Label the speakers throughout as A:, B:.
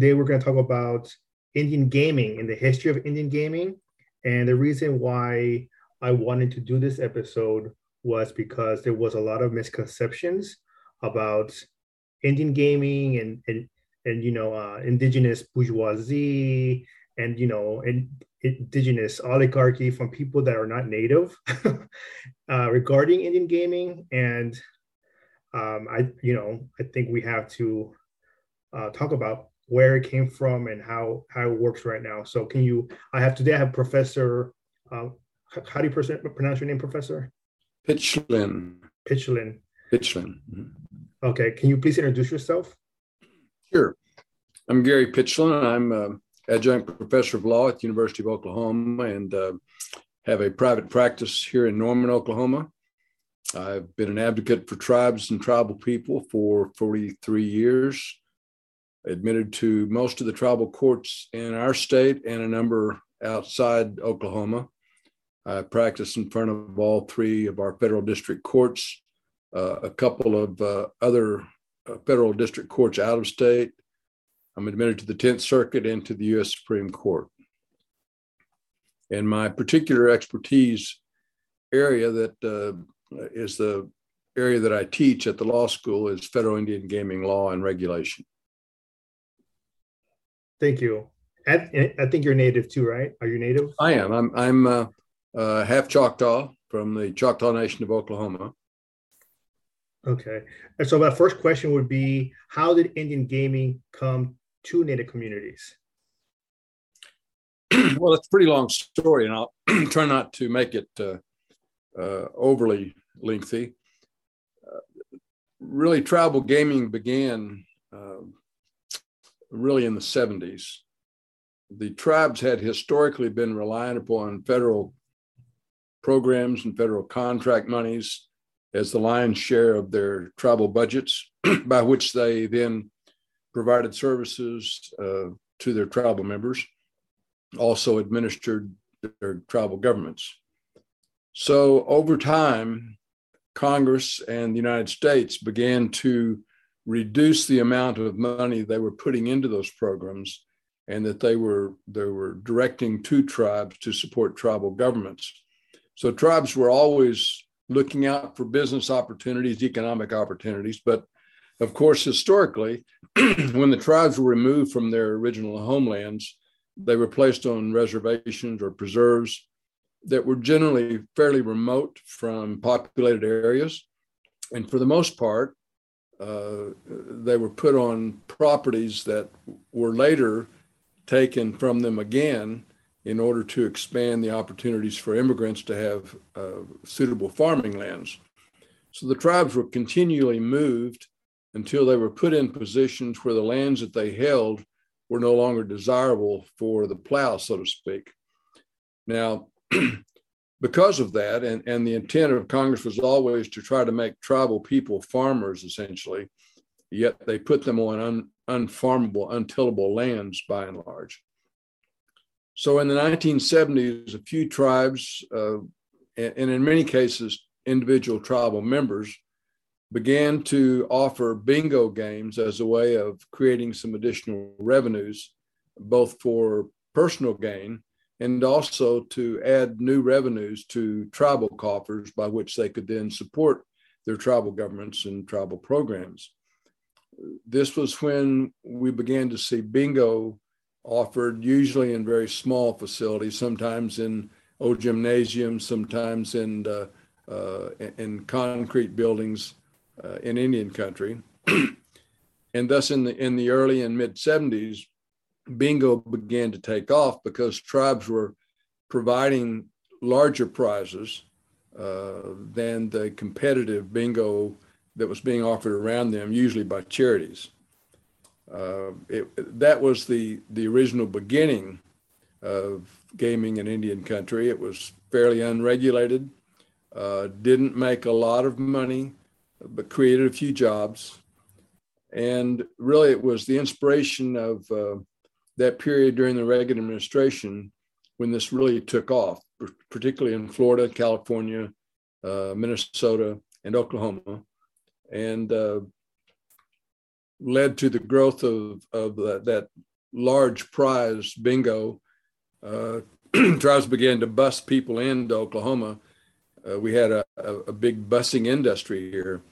A: today we're going to talk about Indian gaming and the history of Indian gaming. And the reason why I wanted to do this episode was because there was a lot of misconceptions about Indian gaming and and and you know uh, indigenous bourgeoisie and you know and indigenous oligarchy from people that are not native uh, regarding Indian gaming and um, I you know I think we have to uh, talk about where it came from and how how it works right now. So can you? I have today. I have Professor. Uh, how do you pronounce your name, Professor?
B: Pitchlynn.
A: Pitchlynn.
B: Pitchlynn. Mm-hmm.
A: Okay. Can you please introduce yourself?
B: Sure. I'm Gary Pitchlynn. I'm uh, adjunct professor of law at the University of Oklahoma and uh, have a private practice here in Norman, Oklahoma. I've been an advocate for tribes and tribal people for 43 years, admitted to most of the tribal courts in our state and a number outside Oklahoma. I practice in front of all three of our federal district courts, uh, a couple of uh, other uh, federal district courts out of state. I'm admitted to the 10th Circuit and to the U.S. Supreme Court. And my particular expertise area that uh, is the area that I teach at the law school is federal Indian gaming law and regulation.
A: Thank you. I, I think you're native too, right? Are you native?
B: I am. I'm. I'm uh, uh, half Choctaw from the Choctaw Nation of Oklahoma.
A: Okay. And so my first question would be, how did Indian gaming come to Native communities?
B: well, it's a pretty long story, and I'll try not to make it uh, uh, overly lengthy. Uh, really, tribal gaming began um, really in the 70s. The tribes had historically been reliant upon federal programs and federal contract monies as the lion's share of their tribal budgets, by which they then provided services uh, to their tribal members, also administered their tribal governments. So over time, Congress and the United States began to reduce the amount of money they were putting into those programs and that they were they were directing to tribes to support tribal governments. So tribes were always looking out for business opportunities, economic opportunities, but of course, historically, when the tribes were removed from their original homelands, they were placed on reservations or preserves that were generally fairly remote from populated areas. And for the most part, uh, they were put on properties that were later taken from them again in order to expand the opportunities for immigrants to have uh, suitable farming lands. So the tribes were continually moved until they were put in positions where the lands that they held were no longer desirable for the plow, so to speak. Now, because of that, and, and the intent of Congress was always to try to make tribal people farmers, essentially, yet they put them on un, unfarmable, untillable lands by and large. So in the 1970s, a few tribes, uh, and, and in many cases, individual tribal members, began to offer bingo games as a way of creating some additional revenues, both for personal gain and also to add new revenues to tribal coffers by which they could then support their tribal governments and tribal programs. This was when we began to see bingo offered, usually in very small facilities, sometimes in old gymnasiums, sometimes in, uh, uh, in concrete buildings uh, in Indian country. and thus, in the, in the early and mid 70s, bingo began to take off because tribes were providing larger prizes uh, than the competitive bingo that was being offered around them, usually by charities. Uh, it, that was the, the original beginning of gaming in Indian country. It was fairly unregulated, uh, didn't make a lot of money, but created a few jobs. And really, it was the inspiration of uh, that period during the Reagan administration when this really took off, particularly in Florida, California, uh, Minnesota, and Oklahoma, and uh, led to the growth of, of that, that large prize bingo, uh, tribes began to bus people into Oklahoma. Uh, we had a, a, a, big busing industry here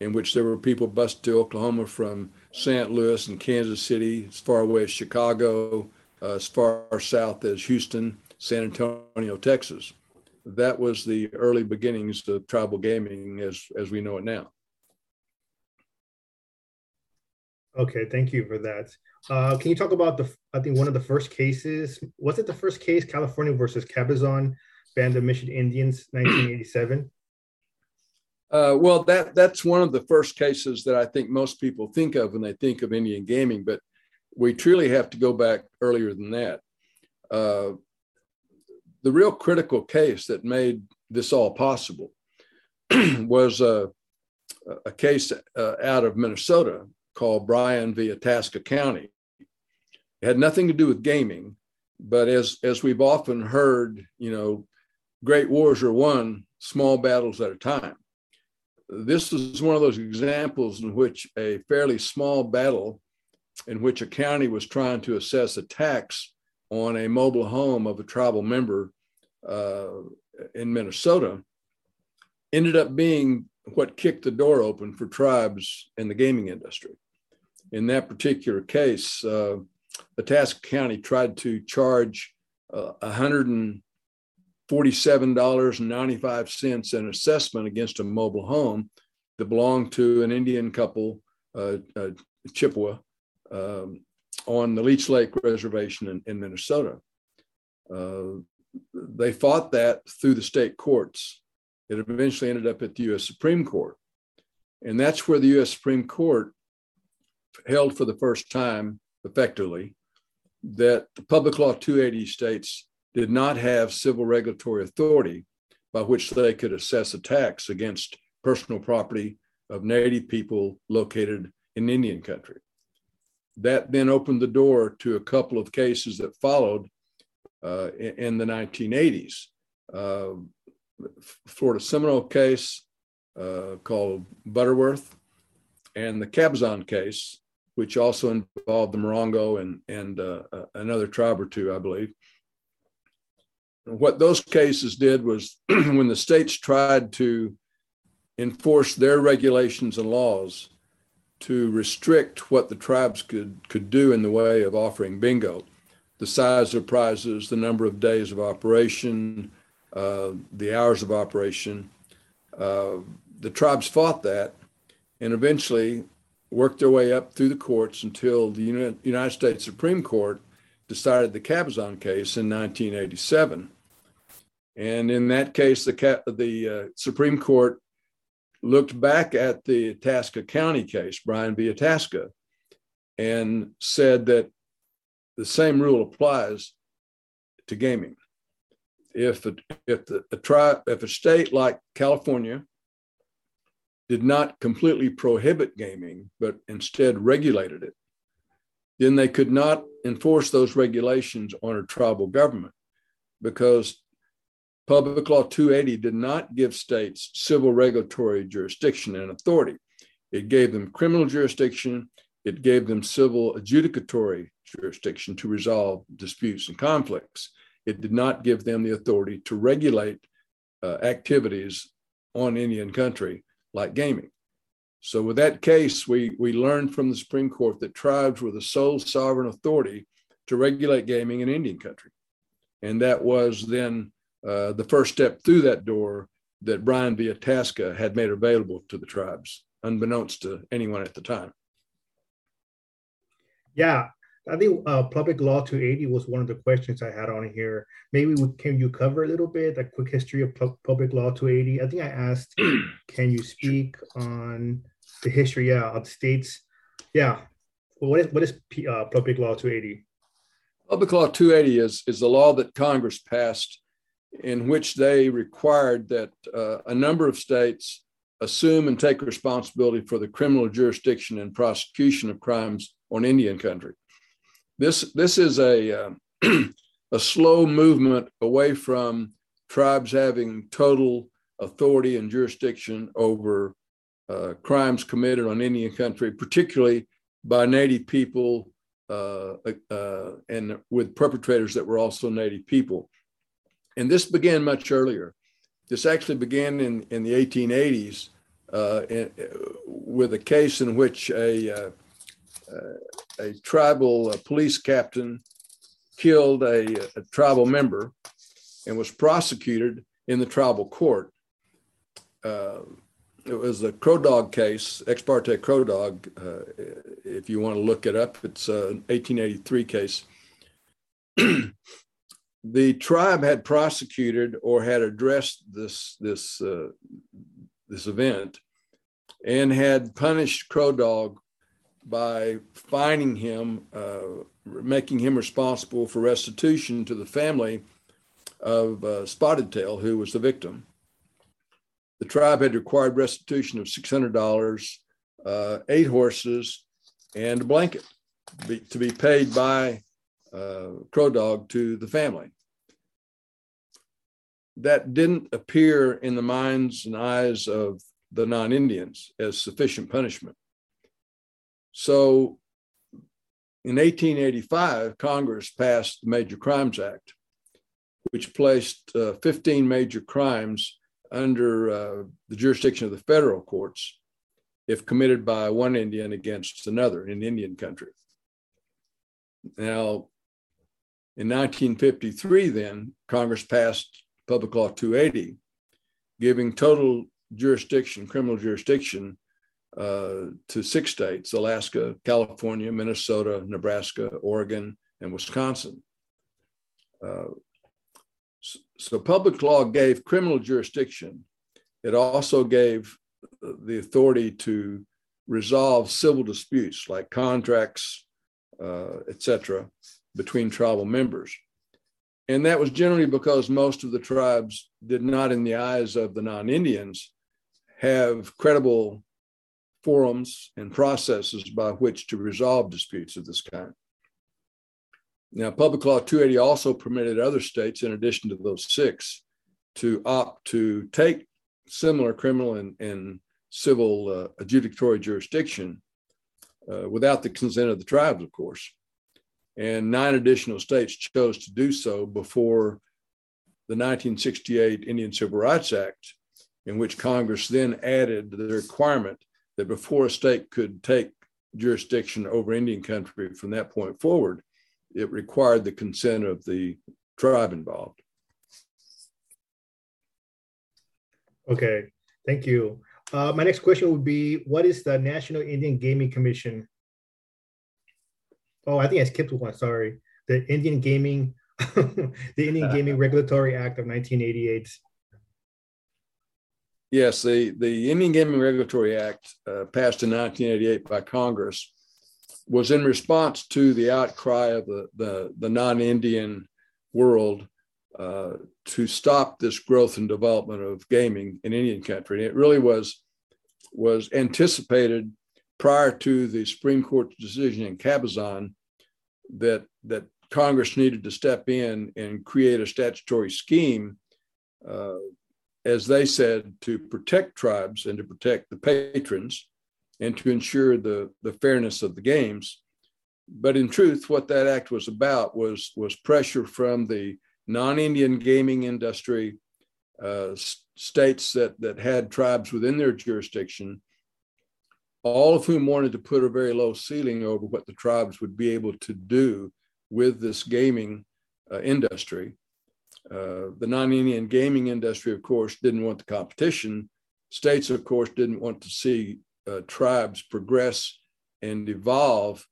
B: in which there were people bused to Oklahoma from St. Louis and Kansas City, as far away as Chicago, uh, as far south as Houston, San Antonio, Texas. That was the early beginnings of tribal gaming as, as we know it now.
A: Okay, thank you for that. Uh, can you talk about the? I think one of the first cases was it the first case, California versus Cabazon, Band of Mission Indians, 1987.
B: Uh, well, that that's one of the first cases that I think most people think of when they think of Indian gaming, but we truly have to go back earlier than that. Uh, the real critical case that made this all possible was a, a case uh, out of Minnesota called Bryan v. Itasca County. It had nothing to do with gaming, but as as we've often heard, you know, great wars are won small battles at a time. This was one of those examples in which a fairly small battle, in which a county was trying to assess a tax on a mobile home of a tribal member uh, in Minnesota, ended up being what kicked the door open for tribes in the gaming industry. In that particular case, uh, Itasca County tried to charge uh, $147.95 in assessment against a mobile home that belonged to an Indian couple, uh, uh, Chippewa, um, on the Leech Lake Reservation in, in Minnesota. Uh, they fought that through the state courts. It eventually ended up at the US Supreme Court. And that's where the US Supreme Court held for the first time effectively that the Public Law 280 states did not have civil regulatory authority by which they could assess a tax against personal property of Native people located in Indian country. That then opened the door to a couple of cases that followed uh, in, the 1980s. Uh, Florida Seminole case uh, called Butterworth and the Cabazon case which also involved the Morongo and, and uh, uh, another tribe or two, I believe. What those cases did was when the states tried to enforce their regulations and laws to restrict what the tribes could, could do in the way of offering bingo, the size of prizes, the number of days of operation, uh, the hours of operation. Uh, the tribes fought that, and eventually worked their way up through the courts until the United States Supreme Court decided the Cabazon case in 1987. And in that case, the, the uh, Supreme Court looked back at the Itasca County case, Bryan v. Itasca, and said that the same rule applies to gaming. If a, if the, a tribe, if a state like California did not completely prohibit gaming, but instead regulated it, then they could not enforce those regulations on a tribal government because Public Law 280 did not give states civil regulatory jurisdiction and authority. It gave them criminal jurisdiction, it gave them civil adjudicatory jurisdiction to resolve disputes and conflicts. It did not give them the authority to regulate uh, activities on Indian country like gaming. So with that case, we, we learned from the Supreme Court that tribes were the sole sovereign authority to regulate gaming in Indian country. And that was then uh, the first step through that door that Bryan v. Itasca had made available to the tribes, unbeknownst to anyone at the time.
A: Yeah, I think uh, public law 280 was one of the questions I had on here. Maybe we, can you cover a little bit a quick history of pu- public law 280? I think I asked, can you speak on the history? Yeah, of states. Yeah, well, what is what is P, uh, public law 280?
B: Public law 280 is is the law that Congress passed, in which they required that uh, a number of states assume and take responsibility for the criminal jurisdiction and prosecution of crimes on Indian country this this is a uh, a slow movement away from tribes having total authority and jurisdiction over uh, crimes committed on Indian country, particularly by Native people uh, uh, and with perpetrators that were also Native people. And this began much earlier. This actually began in, in the 1880s uh, in, with a case in which a, uh, a tribal police captain killed a, a, tribal member and was prosecuted in the tribal court. Uh, it was a Crow Dog case, ex parte Crow Dog. Uh, if you want to look it up, it's an 1883 case. the tribe had prosecuted or had addressed this this uh, this event and had punished Crow Dog by fining him, uh, making him responsible for restitution to the family of uh, Spotted Tail, who was the victim. The tribe had required restitution of $600, uh, eight horses, and a blanket be, to be paid by uh, Crow Dog to the family. That didn't appear in the minds and eyes of the non Indians as sufficient punishment. So in 1885, Congress passed the Major Crimes Act, which placed uh, 15 major crimes under uh, the jurisdiction of the federal courts if committed by one Indian against another in Indian country. Now, in 1953, then, Congress passed Public Law 280, giving total jurisdiction, criminal jurisdiction, uh, to six states Alaska, California, Minnesota, Nebraska, Oregon, and Wisconsin. Uh, so public law gave criminal jurisdiction. It also gave the authority to resolve civil disputes like contracts, uh, etc., between tribal members. And that was generally because most of the tribes did not, in the eyes of the non Indians, have credible forums and processes by which to resolve disputes of this kind. Now, Public Law 280 also permitted other states, in addition to those six, to opt to take similar criminal and, and civil uh, adjudicatory jurisdiction uh, without the consent of the tribes, of course. And nine additional states chose to do so before the 1968 Indian Civil Rights Act, in which Congress then added the requirement that before a state could take jurisdiction over Indian country from that point forward, it required the consent of the tribe involved.
A: Okay, thank you. Uh, my next question would be, what is the National Indian Gaming Commission? Oh, I think I skipped one, sorry. The Indian Gaming, the Indian Gaming Regulatory Act of 1988.
B: Yes, the, the Indian Gaming Regulatory Act uh, passed in 1988 by Congress was in response to the outcry of the, the, the non Indian world uh, to stop this growth and development of gaming in Indian country. And it really was, was anticipated prior to the Supreme Court's decision in Cabazon that, that Congress needed to step in and create a statutory scheme, uh, as they said, to protect tribes and to protect the patrons and to ensure the, the fairness of the games. But in truth, what that act was about was, was pressure from the non Indian gaming industry, uh, states that, that had tribes within their jurisdiction, all of whom wanted to put a very low ceiling over what the tribes would be able to do with this gaming uh, industry. Uh, the non Indian gaming industry, of course, didn't want the competition. States, of course, didn't want to see uh, tribes progress and evolve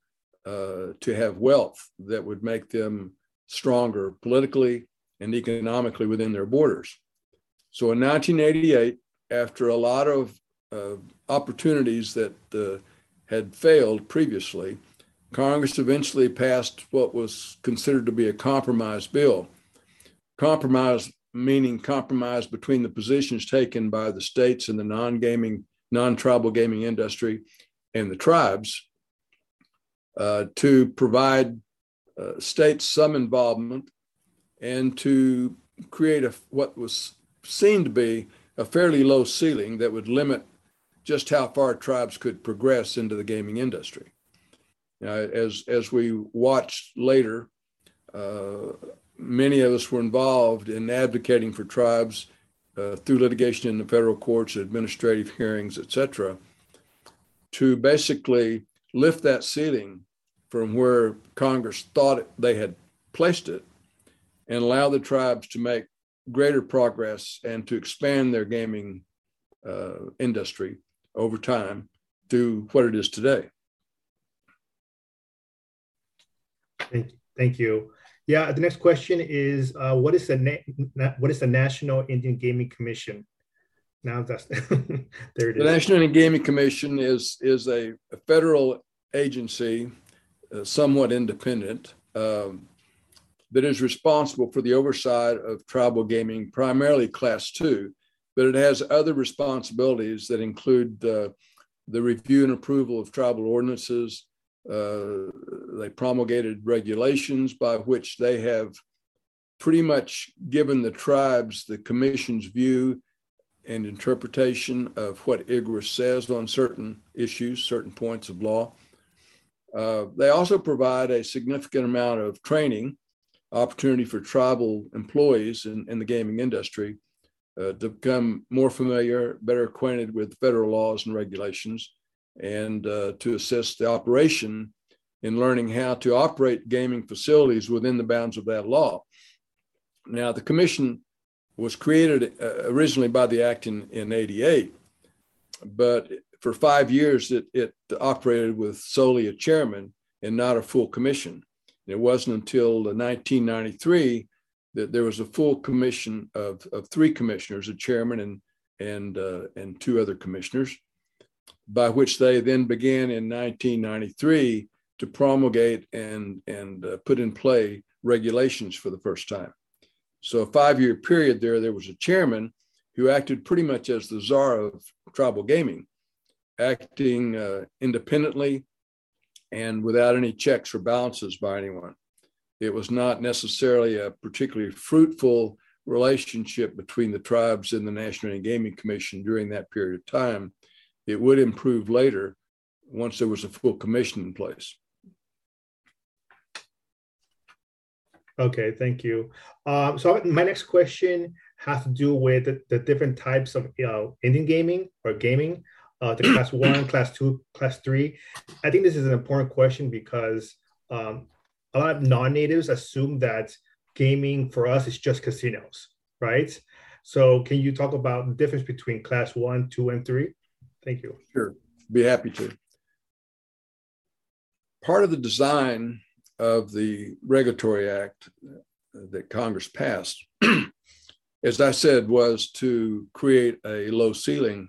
B: uh, to have wealth that would make them stronger politically and economically within their borders. So in 1988, after a lot of uh, opportunities that uh, had failed previously, Congress eventually passed what was considered to be a compromise bill. Compromise meaning compromise between the positions taken by the states and the non gaming non-tribal gaming industry and the tribes uh, to provide uh, states some involvement and to create a, what was seen to be a fairly low ceiling that would limit just how far tribes could progress into the gaming industry. as as we watched later, uh, many of us were involved in advocating for tribes uh, through litigation in the federal courts, administrative hearings, etc., to basically lift that ceiling from where Congress thought they had placed it and allow the tribes to make greater progress and to expand their gaming uh, industry over time to what it is today.
A: Thank you. Thank you. Yeah, the next question is uh, what is the na- what is the National Indian Gaming Commission? Now that's there it
B: is. The National Indian Gaming Commission is is a, a federal agency, uh, somewhat independent, um, that is responsible for the oversight of tribal gaming, primarily Class Two, but it has other responsibilities that include uh, the review and approval of tribal ordinances, uh, they promulgated regulations by which they have pretty much given the tribes the commission's view and interpretation of what IGRA says on certain issues, certain points of law. Uh, they also provide a significant amount of training opportunity for tribal employees in, in the gaming industry uh, to become more familiar, better acquainted with federal laws and regulations, and uh, to assist the operation in learning how to operate gaming facilities within the bounds of that law. Now, the commission was created uh, originally by the act in, in 88, but for five years it, it operated with solely a chairman and not a full commission. It wasn't until 1993 that there was a full commission of, of three commissioners, a chairman and, and, uh, and two other commissioners by which they then began in 1993 to promulgate and, and uh, put in play regulations for the first time. So, a five year period there, there was a chairman who acted pretty much as the czar of tribal gaming, acting uh, independently and without any checks or balances by anyone. It was not necessarily a particularly fruitful relationship between the tribes and the National Gaming Commission during that period of time it would improve later once there was a full commission in place.
A: Okay, thank you. Um, so my next question has to do with the, the different types of uh, Indian gaming or gaming, uh, the class one, class two, class three. I think this is an important question because um, a lot of non-natives assume that gaming for us is just casinos, right? So can you talk about the difference between class one, two, and three? Thank you.
B: Sure, be happy to. Part of the design of the Regulatory Act that Congress passed, as I said, was to create a low ceiling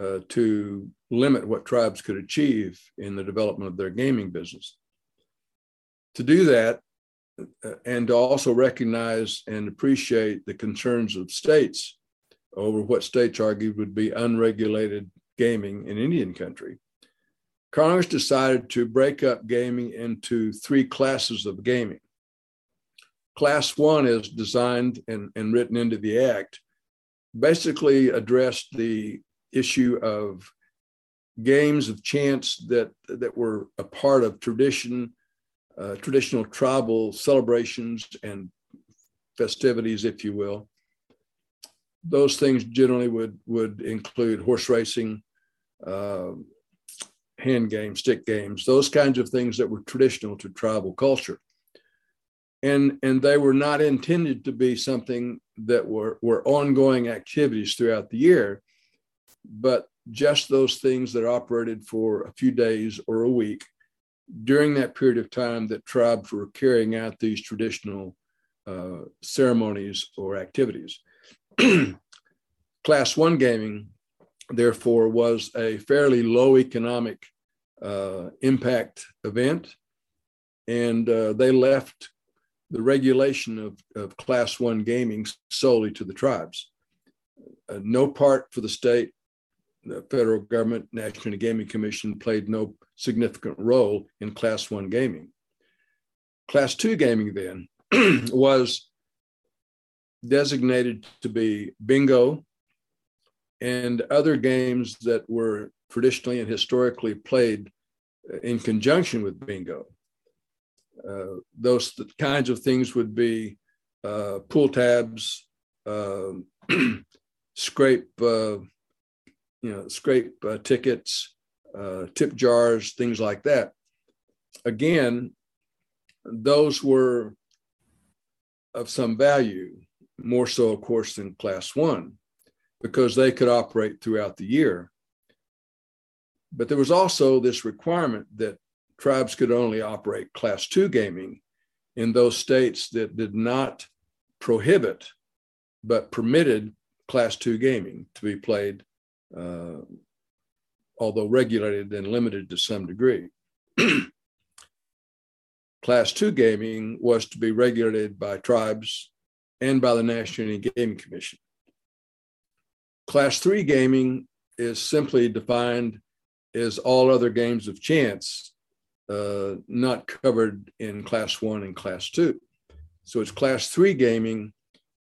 B: uh, to limit what tribes could achieve in the development of their gaming business. To do that, uh, and to also recognize and appreciate the concerns of states over what states argued would be unregulated gaming in Indian country, Congress decided to break up gaming into three classes of gaming. Class one is designed and, and written into the act, basically addressed the issue of games of chance that, that were a part of tradition, uh, traditional tribal celebrations and festivities, if you will, those things generally would would include horse racing, uh, hand games, stick games, those kinds of things that were traditional to tribal culture. And, and they were not intended to be something that were, were ongoing activities throughout the year, but just those things that operated for a few days or a week during that period of time that tribes were carrying out these traditional uh, ceremonies or activities. Class one gaming, therefore, was a fairly low economic uh, impact event. And uh, they left the regulation of, of class one gaming solely to the tribes. Uh, no part for the state, the federal government, National Gaming Commission played no significant role in class one gaming. Class two gaming then was designated to be bingo and other games that were traditionally and historically played in conjunction with bingo. Uh, those kinds of things would be uh, pull tabs, um, scrape, uh, you know, scrape uh, tickets, uh, tip jars, things like that. Again, those were of some value, more so, of course, than class one, because they could operate throughout the year. But there was also this requirement that tribes could only operate class two gaming in those states that did not prohibit but permitted class two gaming to be played, uh, although regulated and limited to some degree. class two gaming was to be regulated by tribes and by the National Indian Gaming Commission. Class three gaming is simply defined as all other games of chance uh, not covered in class one and class two. So it's class three gaming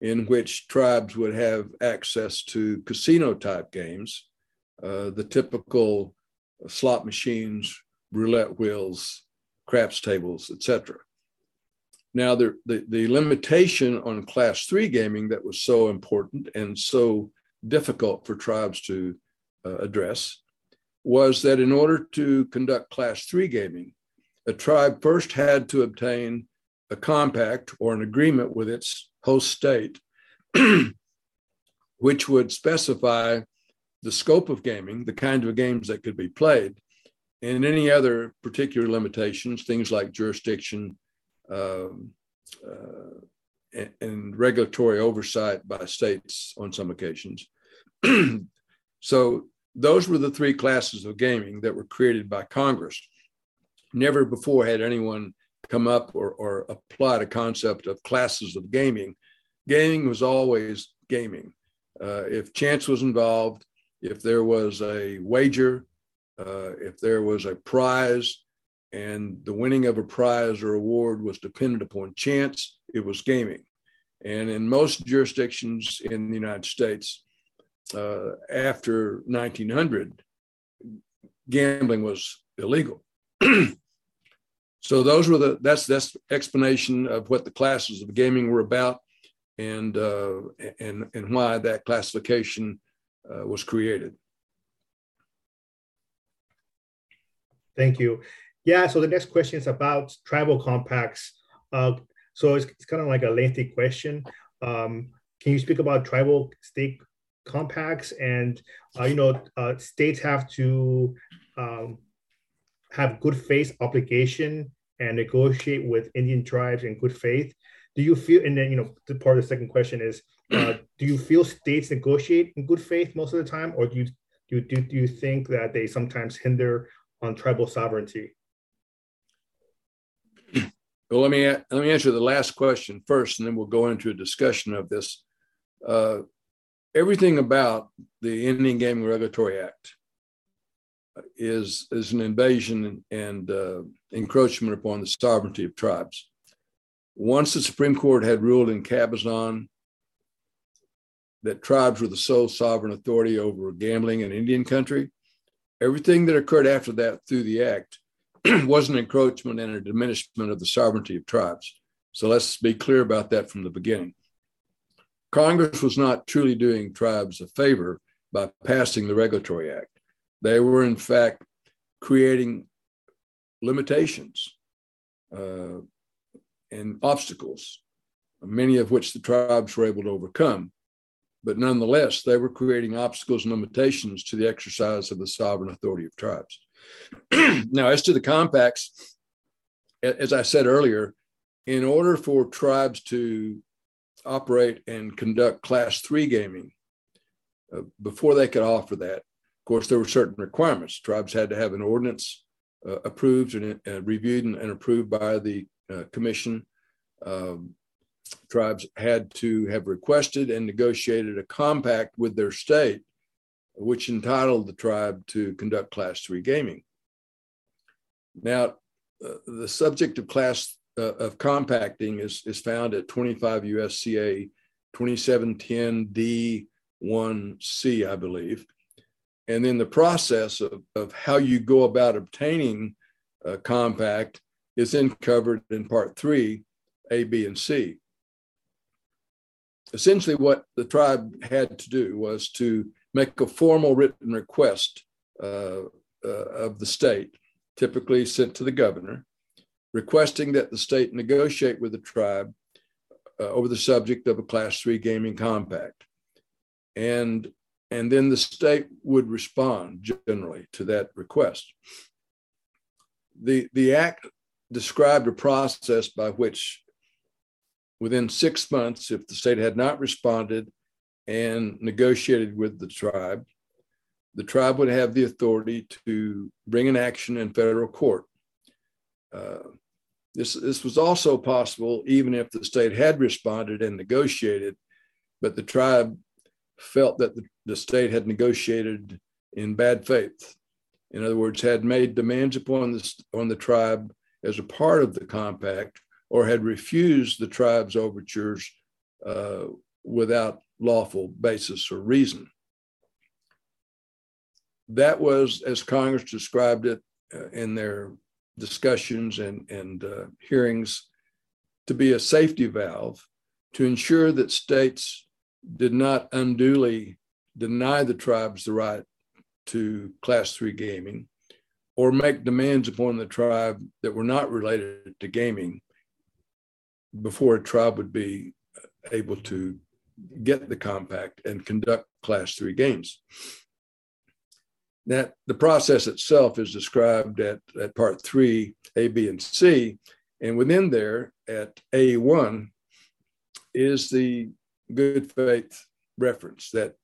B: in which tribes would have access to casino type games, uh, the typical slot machines, roulette wheels, craps tables, etc. Now, the, the, the, limitation on class three gaming that was so important and so difficult for tribes to uh, address was that in order to conduct class three gaming, a tribe first had to obtain a compact or an agreement with its host state, which would specify the scope of gaming, the kind of games that could be played, and any other particular limitations, things like jurisdiction um, uh, and, and regulatory oversight by states on some occasions. so those were the three classes of gaming that were created by Congress. Never before had anyone come up or, or applied a concept of classes of gaming. Gaming was always gaming. Uh, if chance was involved, if there was a wager, uh, if there was a prize, and the winning of a prize or award was dependent upon chance, it was gaming. And in most jurisdictions in the United States, uh, after 1900, gambling was illegal. so those were the that's that's explanation of what the classes of gaming were about, and uh, and and why that classification uh, was created.
A: Thank you. Yeah. So the next question is about tribal compacts. Uh, so it's, it's kind of like a lengthy question. Um, can you speak about tribal state compacts and uh, you know uh, states have to um, have good faith obligation and negotiate with Indian tribes in good faith. Do you feel? And then you know, the part of the second question is, uh, do you feel states negotiate in good faith most of the time, or do you do do, do you think that they sometimes hinder on tribal sovereignty?
B: Well, let me let me answer the last question first, and then we'll go into a discussion of this. Uh, everything about the Indian Gaming Regulatory Act is, is an invasion and uh, encroachment upon the sovereignty of tribes. Once the Supreme Court had ruled in Cabazon that tribes were the sole sovereign authority over gambling in Indian country, everything that occurred after that through the act was an encroachment and a diminishment of the sovereignty of tribes. So let's be clear about that from the beginning. Congress was not truly doing tribes a favor by passing the Regulatory Act. They were, in fact, creating limitations uh, and obstacles, many of which the tribes were able to overcome. But nonetheless, they were creating obstacles and limitations to the exercise of the sovereign authority of tribes. now, as to the compacts, as I said earlier, in order for tribes to operate and conduct class three gaming. Uh, before they could offer that, course, there were certain requirements. Tribes had to have an ordinance uh, approved and uh, reviewed and, and, approved by the uh, commission. Um, tribes had to have requested and negotiated a compact with their state, which entitled the tribe to conduct class three gaming. Now, uh, the subject of class uh, of compacting is, is found at 25 USCA 2710 D1C, I believe. And then the process of, of how you go about obtaining a compact is then covered in part three, A, B, and C. Essentially, what the tribe had to do was to make a formal written request uh, uh, of the state, typically sent to the governor, requesting that the state negotiate with the tribe uh, over the subject of a class three gaming compact. And, and then the state would respond generally to that request. The, the act described a process by which within six months, if the state had not responded and negotiated with the tribe, the tribe would have the authority to bring an action in federal court. Uh, this, this was also possible even if the state had responded and negotiated, but the tribe felt that the, the state had negotiated in bad faith. In other words, had made demands upon the, on the tribe as a part of the compact or had refused the tribe's overtures uh, without lawful basis or reason. That was, as Congress described it uh, in their discussions and, and uh, hearings, to be a safety valve to ensure that states did not unduly deny the tribes the right to class three gaming or make demands upon the tribe that were not related to gaming before a tribe would be able to get the compact and conduct class three games. That the process itself is described at, at part three, A, B, and C. And within there at A1 is the good faith reference that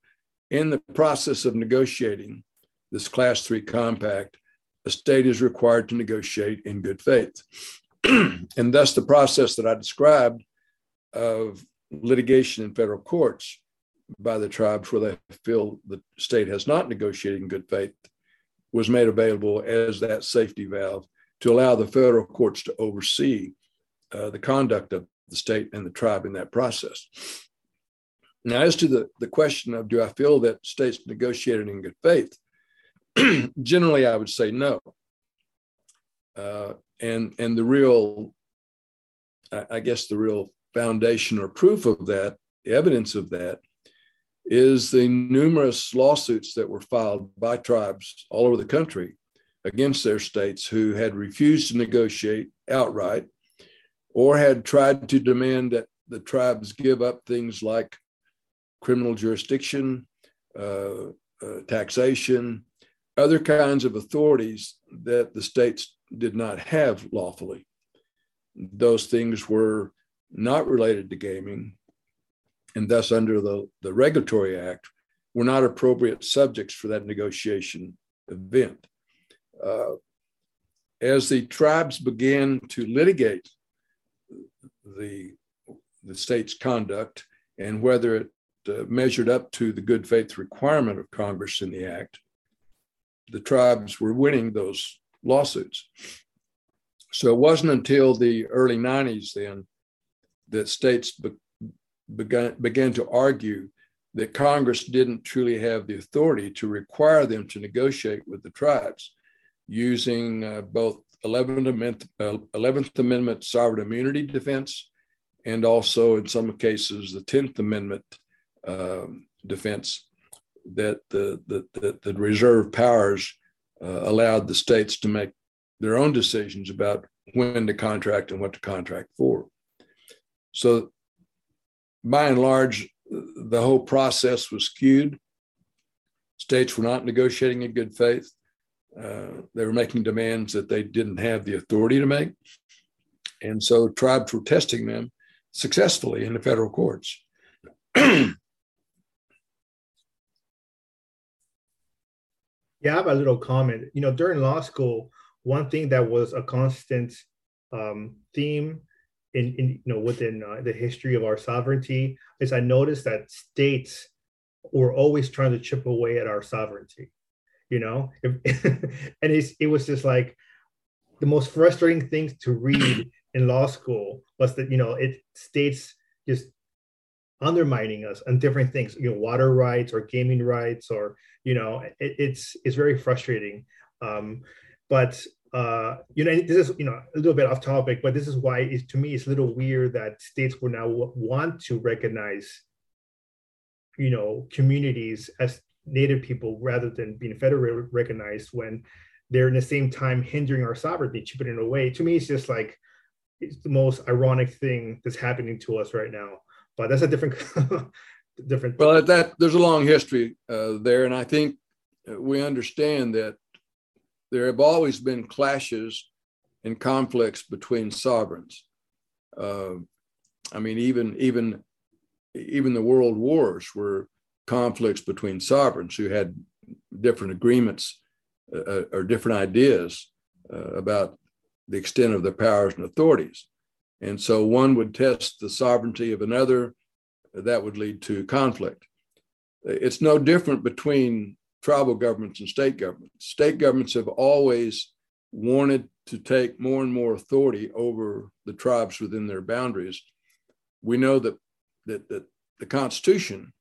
B: in the process of negotiating this class three compact, a state is required to negotiate in good faith. and thus the process that I described of litigation in federal courts by the tribes where they feel the state has not negotiated in good faith was made available as that safety valve to allow the federal courts to oversee uh, the conduct of the state and the tribe in that process. Now, as to the, the question of do I feel that states negotiated in good faith, generally I would say no. Uh, and and the real i guess the real foundation or proof of that evidence of that is the numerous lawsuits that were filed by tribes all over the country against their states who had refused to negotiate outright or had tried to demand that the tribes give up things like criminal jurisdiction, uh, uh, taxation, other kinds of authorities that the states did not have lawfully. Those things were not related to gaming, and thus, under the, the Regulatory Act, were not appropriate subjects for that negotiation event. Uh, as the tribes began to litigate the, the state's conduct and whether it measured up to the good faith requirement of Congress in the Act, the tribes were winning those lawsuits. So it wasn't until the early 90s then that states be- began, began to argue that Congress didn't truly have the authority to require them to negotiate with the tribes using uh, both 11th Amendment, uh, 11th Amendment sovereign immunity defense and also, in some cases, the 10th Amendment uh, defense that the, the, the, the reserve powers uh, allowed the states to make their own decisions about when to contract and what to contract for. So, by and large, the whole process was skewed. States were not negotiating in good faith. Uh, they were making demands that they didn't have the authority to make. And so tribes were testing them successfully in the federal courts.
A: Yeah, I have a little comment. You know, during law school, one thing that was a constant um, theme in, in, you know within uh, the history of our sovereignty is I noticed that states were always trying to chip away at our sovereignty. You know, if, and it was just like the most frustrating things to read in law school was that you know it states just undermining us on different things you know water rights or gaming rights or you know it, it's it's very frustrating um, but uh, you know, this is you know a little bit off topic, but this is why it's, to me it's a little weird that states will now want to recognize, you know, communities as Native people rather than being federally recognized when they're in the same time hindering our sovereignty, chipping it away. To me, it's just like it's the most ironic thing that's happening to us right now. But that's a different, different.
B: Well, that there's a long history uh, there, and I think we understand that there have always been clashes and conflicts between sovereigns. Uh, I mean, even even even the world wars were conflicts between sovereigns who had different agreements uh, uh, or different ideas uh, about the extent of their powers and authorities. And so one would test the sovereignty of another, that would lead to conflict. It's no different between tribal governments and state governments. State governments have always wanted to take more and more authority over the tribes within their boundaries. We know that, that, that the Constitution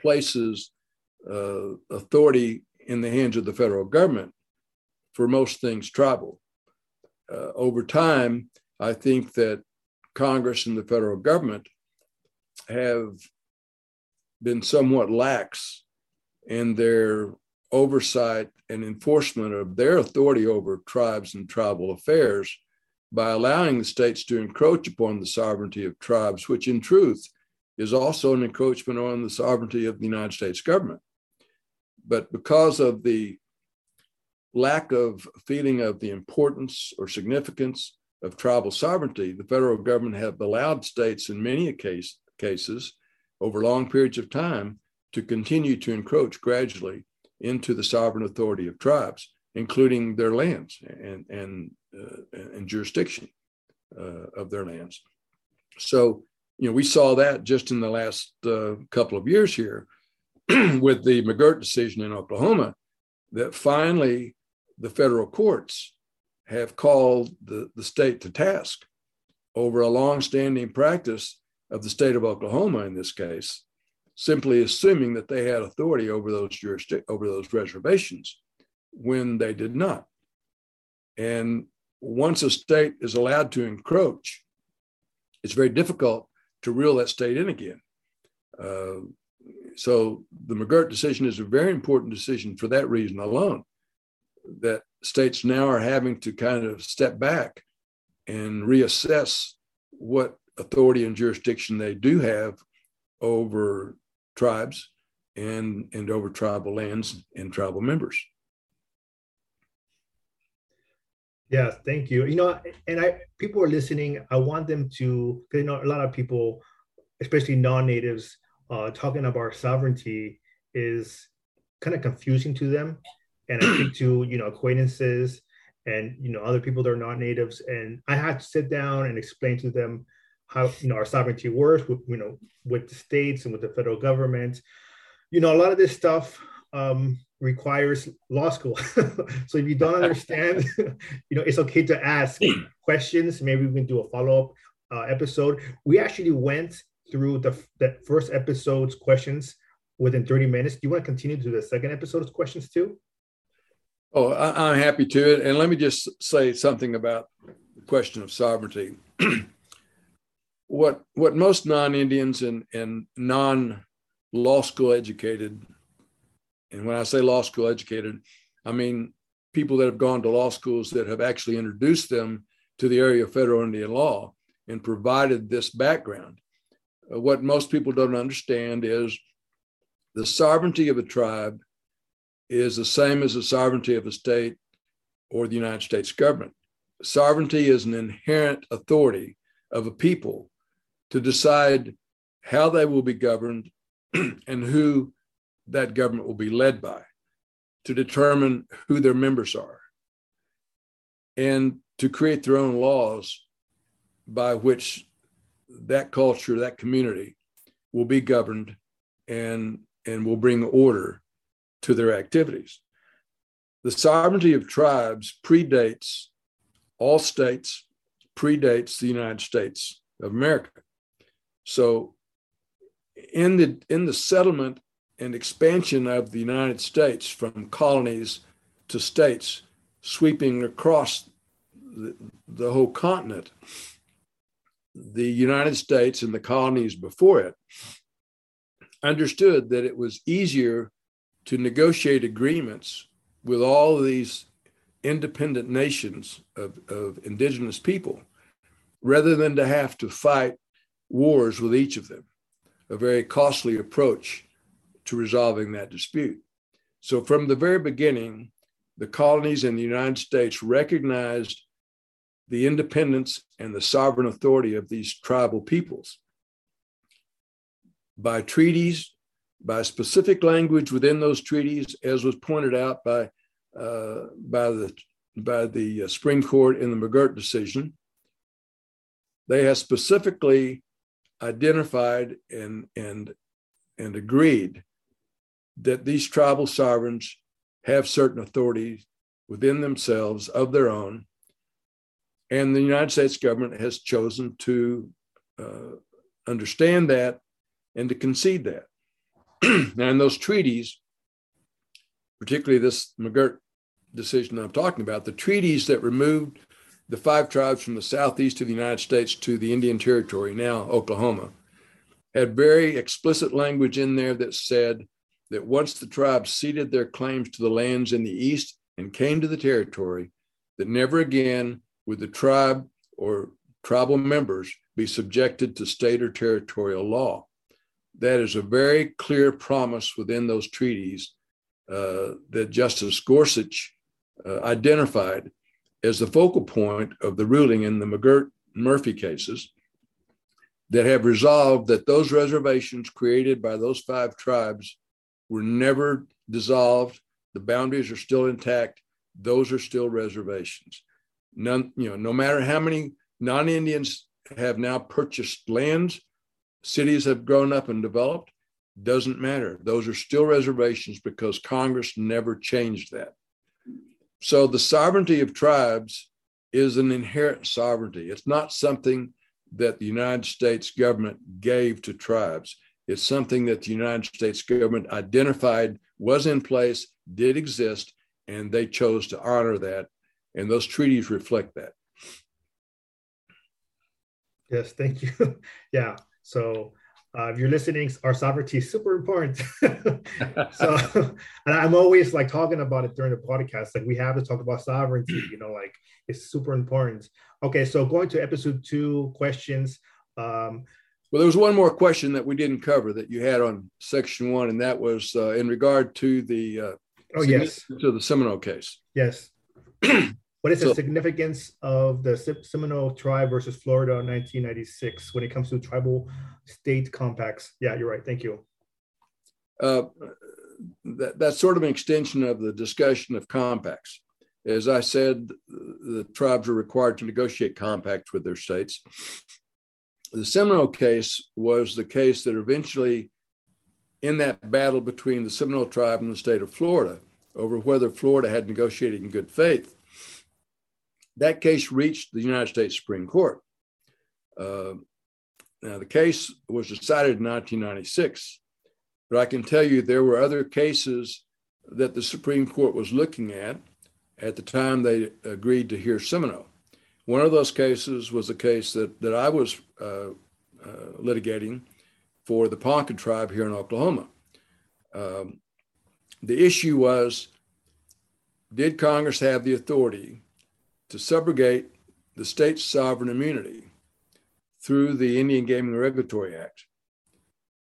B: places uh, authority in the hands of the federal government for most things tribal. Uh, over time, I think that Congress and the federal government have been somewhat lax in their oversight and enforcement of their authority over tribes and tribal affairs by allowing the states to encroach upon the sovereignty of tribes, which in truth is also an encroachment on the sovereignty of the United States government. But because of the lack of feeling of the importance or significance of tribal sovereignty, the federal government have allowed states in many case, cases over long periods of time to continue to encroach gradually into the sovereign authority of tribes, including their lands and, and, uh, and jurisdiction uh, of their lands. So you know, we saw that just in the last uh, couple of years here with the McGirt decision in Oklahoma, that finally the federal courts have called the, the state to task over a long-standing practice of the state of Oklahoma in this case, simply assuming that they had authority over those jurisdic- over those reservations when they did not. And once a state is allowed to encroach, it's very difficult to reel that state in again. Uh, so the McGirt decision is a very important decision for that reason alone, that states now are having to kind of step back and reassess what authority and jurisdiction they do have over tribes and, and over tribal lands and tribal members.
A: Yeah, thank you. You know, and I people are listening. I want them to, because you know, a lot of people, especially non-natives, uh, talking about sovereignty is kind of confusing to them. And I speak to you know acquaintances and you know other people that are not natives, and I had to sit down and explain to them how you know our sovereignty works with you know with the states and with the federal government. You know, a lot of this stuff. Um, requires law school. so if you don't understand, you know, it's okay to ask questions. Maybe we can do a follow-up uh, episode. We actually went through the, the first episode's questions within 30 minutes. Do you want to continue to the second episode's questions too?
B: Oh, I, am happy to. it, And let me just say something about the question of sovereignty. what what most non-Indians and, and non-law school educated and when I say law school educated, I mean people that have gone to law schools that have actually introduced them to the area of federal Indian law and provided this background. Uh, what most people don't understand is the sovereignty of a tribe is the same as the sovereignty of a state or the United States government. Sovereignty is an inherent authority of a people to decide how they will be governed and who that government will be led by to determine who their members are and to create their own laws by which that culture, that community will be governed and, and will bring order to their activities. The sovereignty of tribes predates all states, predates the United States of America. So in the in the settlement and expansion of the United States from colonies to states, sweeping across the, the whole continent, the United States and the colonies before it understood that it was easier to negotiate agreements with all these independent nations of, of indigenous people rather than to have to fight wars with each of them, a very costly approach to resolving that dispute. So, from the very beginning, the colonies in the United States recognized the independence and the sovereign authority of these tribal peoples by treaties, by specific language within those treaties, as was pointed out by uh, by the by the uh, Supreme Court in the McGirt decision. They have specifically identified and and and agreed that these tribal sovereigns have certain authorities within themselves of their own, and the United States government has chosen to uh, understand that and to concede that. and those treaties, particularly this McGirt decision I'm talking about, the treaties that removed the five tribes from the southeast of the United States to the Indian Territory, now Oklahoma, had very explicit language in there that said that once the tribes ceded their claims to the lands in the east and came to the territory, that never again would the tribe or tribal members be subjected to state or territorial law. That is a very clear promise within those treaties uh, that Justice Gorsuch uh, identified as the focal point of the ruling in the McGirt Murphy cases that have resolved that those reservations created by those five tribes were never dissolved. The boundaries are still intact. Those are still reservations. None, you know, no matter how many non-Indians have now purchased lands, cities have grown up and developed, doesn't matter. Those are still reservations because Congress never changed that. So the sovereignty of tribes is an inherent sovereignty. It's not something that the United States government gave to tribes. It's something that the United States government identified was in place, did exist, and they chose to honor that. And those treaties reflect that.
A: Yes, thank you. yeah. So uh, if you're listening, our sovereignty is super important. so, and I'm always like talking about it during the podcast. Like we have to talk about sovereignty. You know, like it's super important. Okay, so going to episode two questions. Um,
B: well, there was one more question that we didn't cover that you had on section one, and that was uh, in regard to the uh,
A: oh yes
B: to the Seminole case.
A: Yes. what is so, the significance of the Seminole tribe versus Florida in 1996 when it comes to tribal state compacts? Yeah, you're right. Thank you.
B: Uh, that, that's sort of an extension of the discussion of compacts. As I said, the tribes are required to negotiate compacts with their states the Seminole case was the case that eventually, in that battle between the Seminole tribe and the state of Florida over whether Florida had negotiated in good faith, that case reached the United States Supreme Court. Uh, now, the case was decided in 1996, but I can tell you there were other cases that the Supreme Court was looking at at the time they agreed to hear Seminole. One of those cases was a case that, that I was uh, uh, litigating for the Ponca tribe here in Oklahoma. Um, the issue was did Congress have the authority to subrogate the state's sovereign immunity through the Indian Gaming Regulatory Act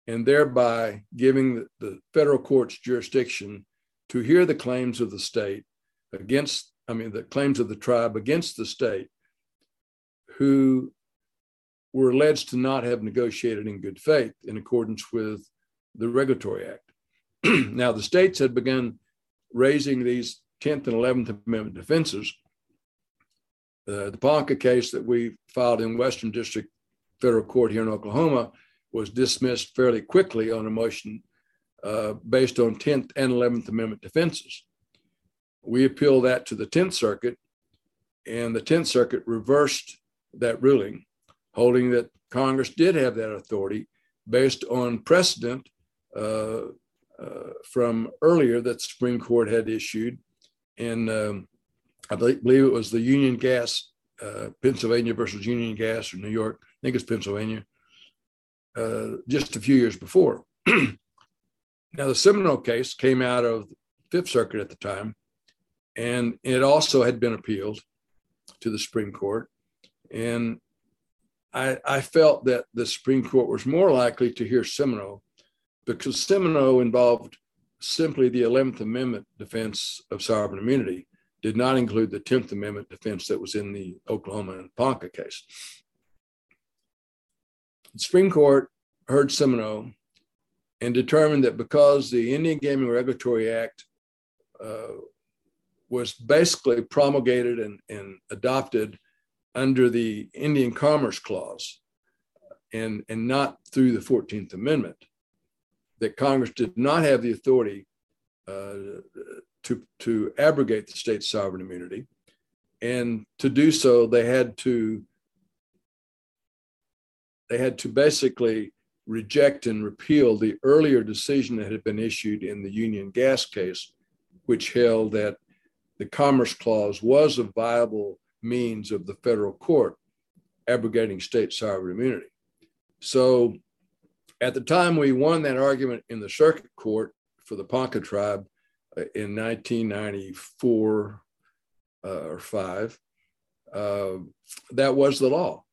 B: and thereby giving the, federal court's jurisdiction to hear the claims of the state against, I mean, the claims of the tribe against the state who were alleged to not have negotiated in good faith in accordance with the Regulatory Act. now, the states had begun raising these 10th and 11th Amendment defenses. Uh, the Ponca case that we filed in Western District Federal Court here in Oklahoma was dismissed fairly quickly on a motion uh, based on 10th and 11th Amendment defenses. We appealed that to the 10th Circuit, and the 10th Circuit reversed that ruling, holding that Congress did have that authority based on precedent uh, uh, from earlier that the Supreme Court had issued in, um, I believe it was the Union Gas, uh, Pennsylvania versus Union Gas or New York. I think it's Pennsylvania. Uh, just a few years before. now, the Seminole case came out of Fifth Circuit at the time, and it also had been appealed to the Supreme Court. And I, I felt that the Supreme Court was more likely to hear Seminole because Seminole involved simply the 11th Amendment defense of sovereign immunity, did not include the 10th Amendment defense that was in the Oklahoma and Ponca case. The Supreme Court heard Seminole and determined that because the Indian Gaming Regulatory Act uh, was basically promulgated and, and adopted under the Indian Commerce Clause and, and not through the 14th Amendment, that Congress did not have the authority uh, to, to abrogate the state's sovereign immunity. And to do so, they had to they had to basically reject and repeal the earlier decision that had been issued in the Union Gas case, which held that the Commerce Clause was a viable means of the federal court abrogating state sovereign immunity. So at the time we won that argument in the circuit court for the Ponca tribe in 1994 uh, or five, uh, that was the law.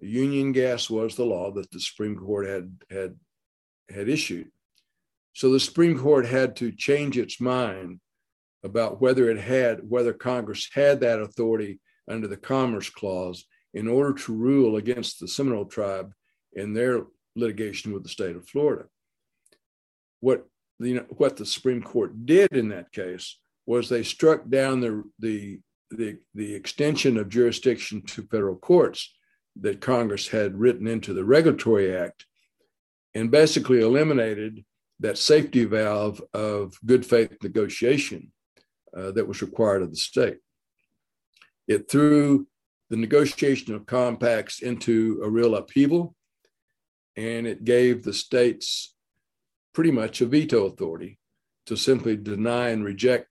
B: Union gas was the law that the Supreme Court had had had issued. So the Supreme Court had to change its mind about whether it had whether Congress had that authority under the Commerce Clause in order to rule against the Seminole tribe in their litigation with the state of Florida. What you know, what the Supreme Court did in that case was they struck down the, the, the, the extension of jurisdiction to federal courts that Congress had written into the Regulatory Act and basically eliminated that safety valve of good faith negotiation uh, that was required of the state. It threw the negotiation of compacts into a real upheaval, and it gave the states pretty much a veto authority to simply deny and reject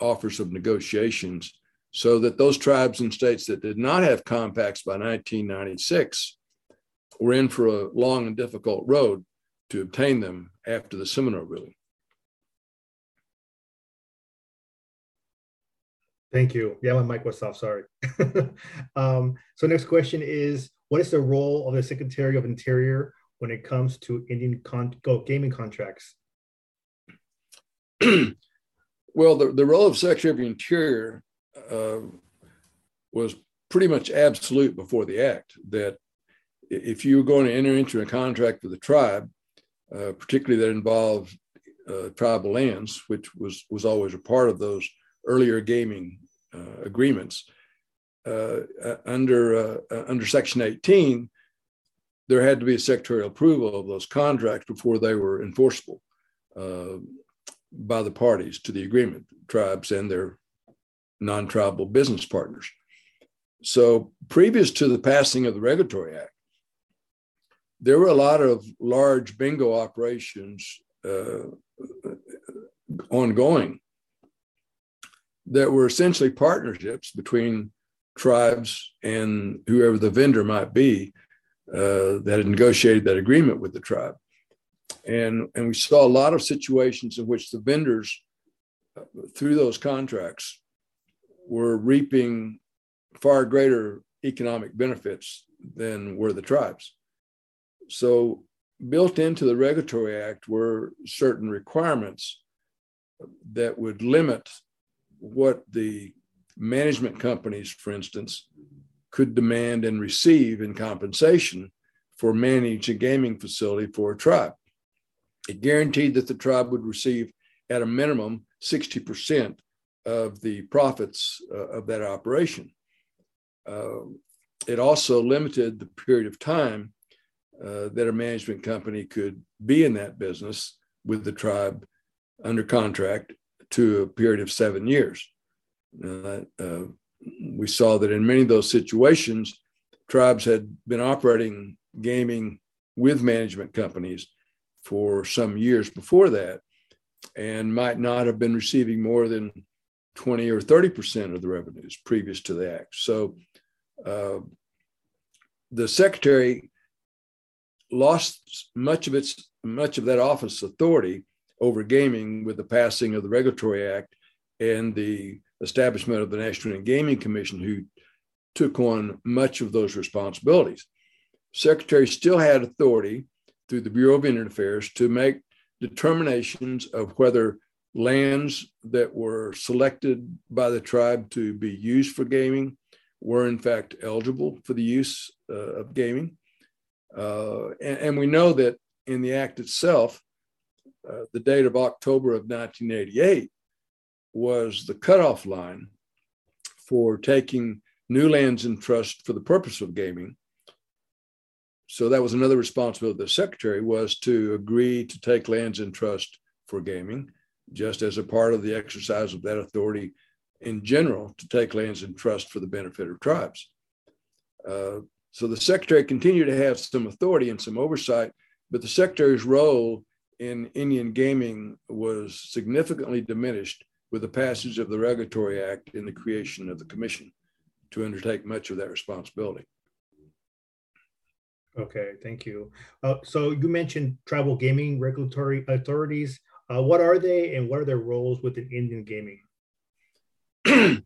B: offers of negotiations so that those tribes and states that did not have compacts by 1996 were in for a long and difficult road to obtain them after the Seminole ruling.
A: Thank you. Yeah, my mic was off. Sorry. um, so next question is, what is the role of the Secretary of Interior when it comes to Indian con- gaming contracts?
B: well, the, the role of Secretary of Interior uh, was pretty much absolute before the act. That if you were going to enter into a contract with a tribe, uh, particularly that involved uh, tribal lands, which was was always a part of those earlier gaming uh, agreements. Uh, uh, under under Section 18, there had to be a secretarial approval of those contracts before they were enforceable by the parties to the agreement, tribes and their non-tribal business partners. So previous to the passing of the Regulatory Act, there were a lot of large bingo operations uh, ongoing that were essentially partnerships between tribes and whoever the vendor might be uh, that had negotiated that agreement with the tribe. And, and we saw a lot of situations in which the vendors, uh, through those contracts, were reaping far greater economic benefits than were the tribes. So, built into the Regulatory Act were certain requirements that would limit what the management companies, for instance, could demand and receive in compensation for managing a gaming facility for a tribe. It guaranteed that the tribe would receive, at a minimum, 60% of the profits uh, of that operation. Uh, it also limited the period of time uh, that a management company could be in that business with the tribe under contract to a period of seven years. Uh, uh, we saw that in many of those situations, tribes had been operating gaming with management companies for some years before that and might not have been receiving more than 20 or 30% of the revenues previous to the act. So uh, the secretary lost much of its much of that office authority over gaming with the passing of the Regulatory Act and the establishment of the National Gaming Commission, who took on much of those responsibilities. Secretary still had authority through the Bureau of Indian Affairs to make determinations of whether lands that were selected by the tribe to be used for gaming were in fact eligible for the use uh, of gaming. Uh, and, and, we know that in the act itself, uh, the date of October of 1988 was the cutoff line for taking new lands in trust for the purpose of gaming. So that was another responsibility of the secretary was to agree to take lands in trust for gaming just as a part of the exercise of that authority in general to take lands in trust for the benefit of tribes. Uh, so the secretary continued to have some authority and some oversight, but the secretary's role in Indian gaming was significantly diminished with the passage of the Regulatory Act and the creation of the commission to undertake much of that responsibility.
A: Okay, thank you. Uh, so you mentioned tribal gaming regulatory authorities. Uh, what are they and what are their roles within Indian gaming?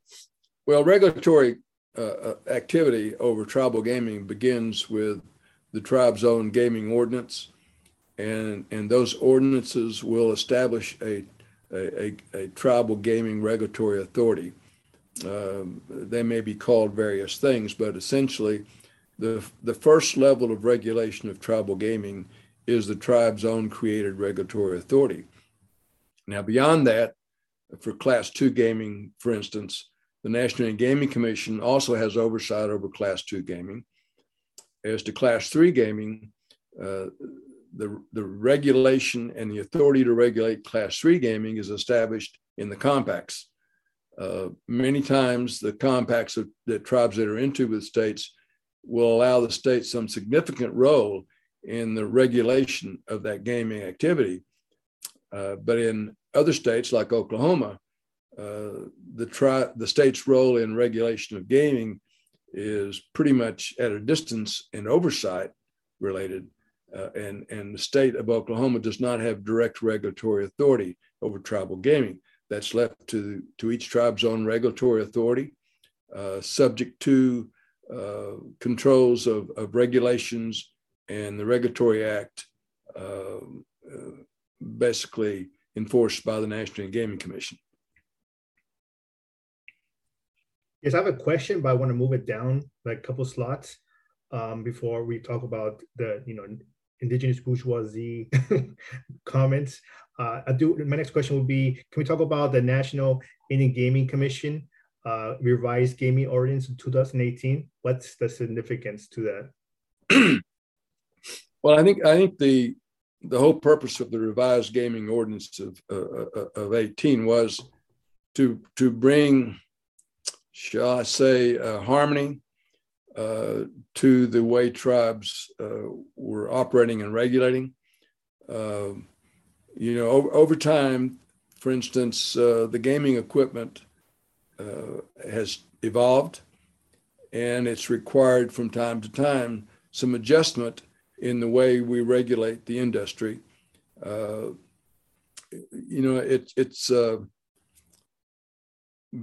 B: well, regulatory uh, uh, activity over tribal gaming begins with the tribe's own gaming ordinance, and, and those ordinances will establish a, a, a, a tribal gaming regulatory authority. Um, they may be called various things, but essentially, the, the first level of regulation of tribal gaming is the tribe's own created regulatory authority. Now, beyond that, for class two gaming, for instance, the National Gaming Commission also has oversight over class two gaming. As to class three gaming, uh, the, the regulation and the authority to regulate class three gaming is established in the compacts. Uh, many times, the compacts of, that tribes enter into with states will allow the state some significant role in the regulation of that gaming activity. Uh, but in other states like Oklahoma, uh, the tri- the state's role in regulation of gaming is pretty much at a distance and oversight related. Uh, and, and the state of Oklahoma does not have direct regulatory authority over tribal gaming. That's left to, to each tribe's own regulatory authority, uh, subject to uh, controls of, of regulations and the Regulatory Act um, uh, basically enforced by the National Gaming Commission.
A: Yes, I have a question, but I want to move it down like a couple slots um, before we talk about the you know indigenous bourgeoisie comments. Uh, I do. My next question would be: Can we talk about the National Indian Gaming Commission uh, revised gaming ordinance in 2018? What's the significance to
B: that? well, I think I think the the whole purpose of the revised gaming ordinance of, uh, of 18 was to, to bring, shall I say, uh, harmony uh, to the way tribes uh, were operating and regulating. Um, you know, over, over, time, for instance, uh, the gaming equipment has evolved and it's required from time to time some adjustment in the way we regulate the industry. Uh, you know, it, it's uh,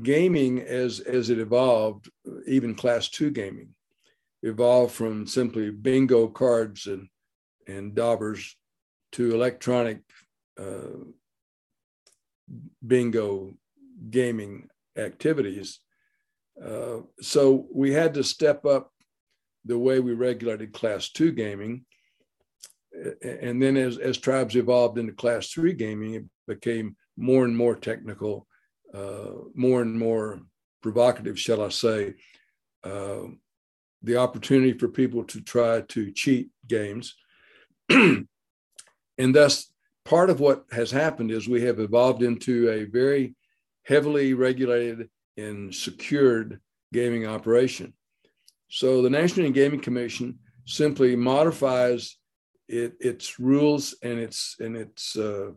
B: gaming as as it evolved, even class two gaming evolved from simply bingo cards and and daubers to electronic uh, bingo gaming activities. Uh, so we had to step up the way we regulated class two gaming. And then as, as tribes evolved into class three gaming, it became more and more technical, uh, more and more provocative, shall I say. Uh, the opportunity for people to try to cheat games. and thus, part of what has happened is we have evolved into a very heavily regulated and secured gaming operation. So the National Gaming Commission simply modifies it, its rules and its and its uh,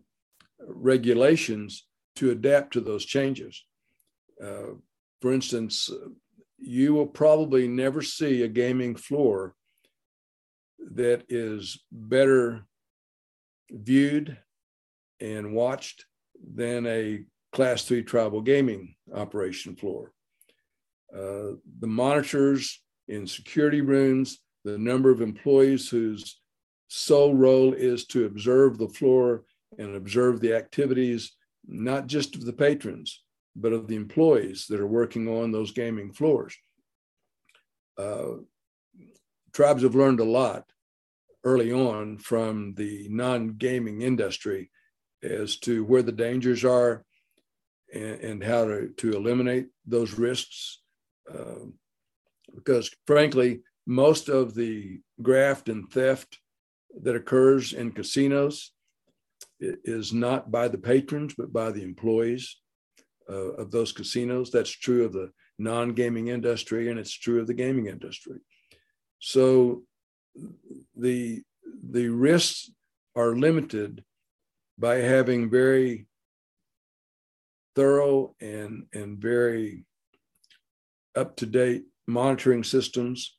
B: regulations to adapt to those changes. Uh, for instance, you will probably never see a gaming floor that is better viewed and watched than a class three tribal gaming operation floor. Uh, the monitors in security rooms, the number of employees whose sole role is to observe the floor and observe the activities, not just of the patrons, but of the employees that are working on those gaming floors. Uh, tribes have learned a lot early on from the non gaming industry as to where the dangers are and, and how to, to eliminate those risks. Uh, because, frankly, most of the graft and theft that occurs in casinos is not by the patrons, but by the employees uh, of those casinos. That's true of the non gaming industry and it's true of the gaming industry. So the, the risks are limited by having very thorough and, and very up to date monitoring systems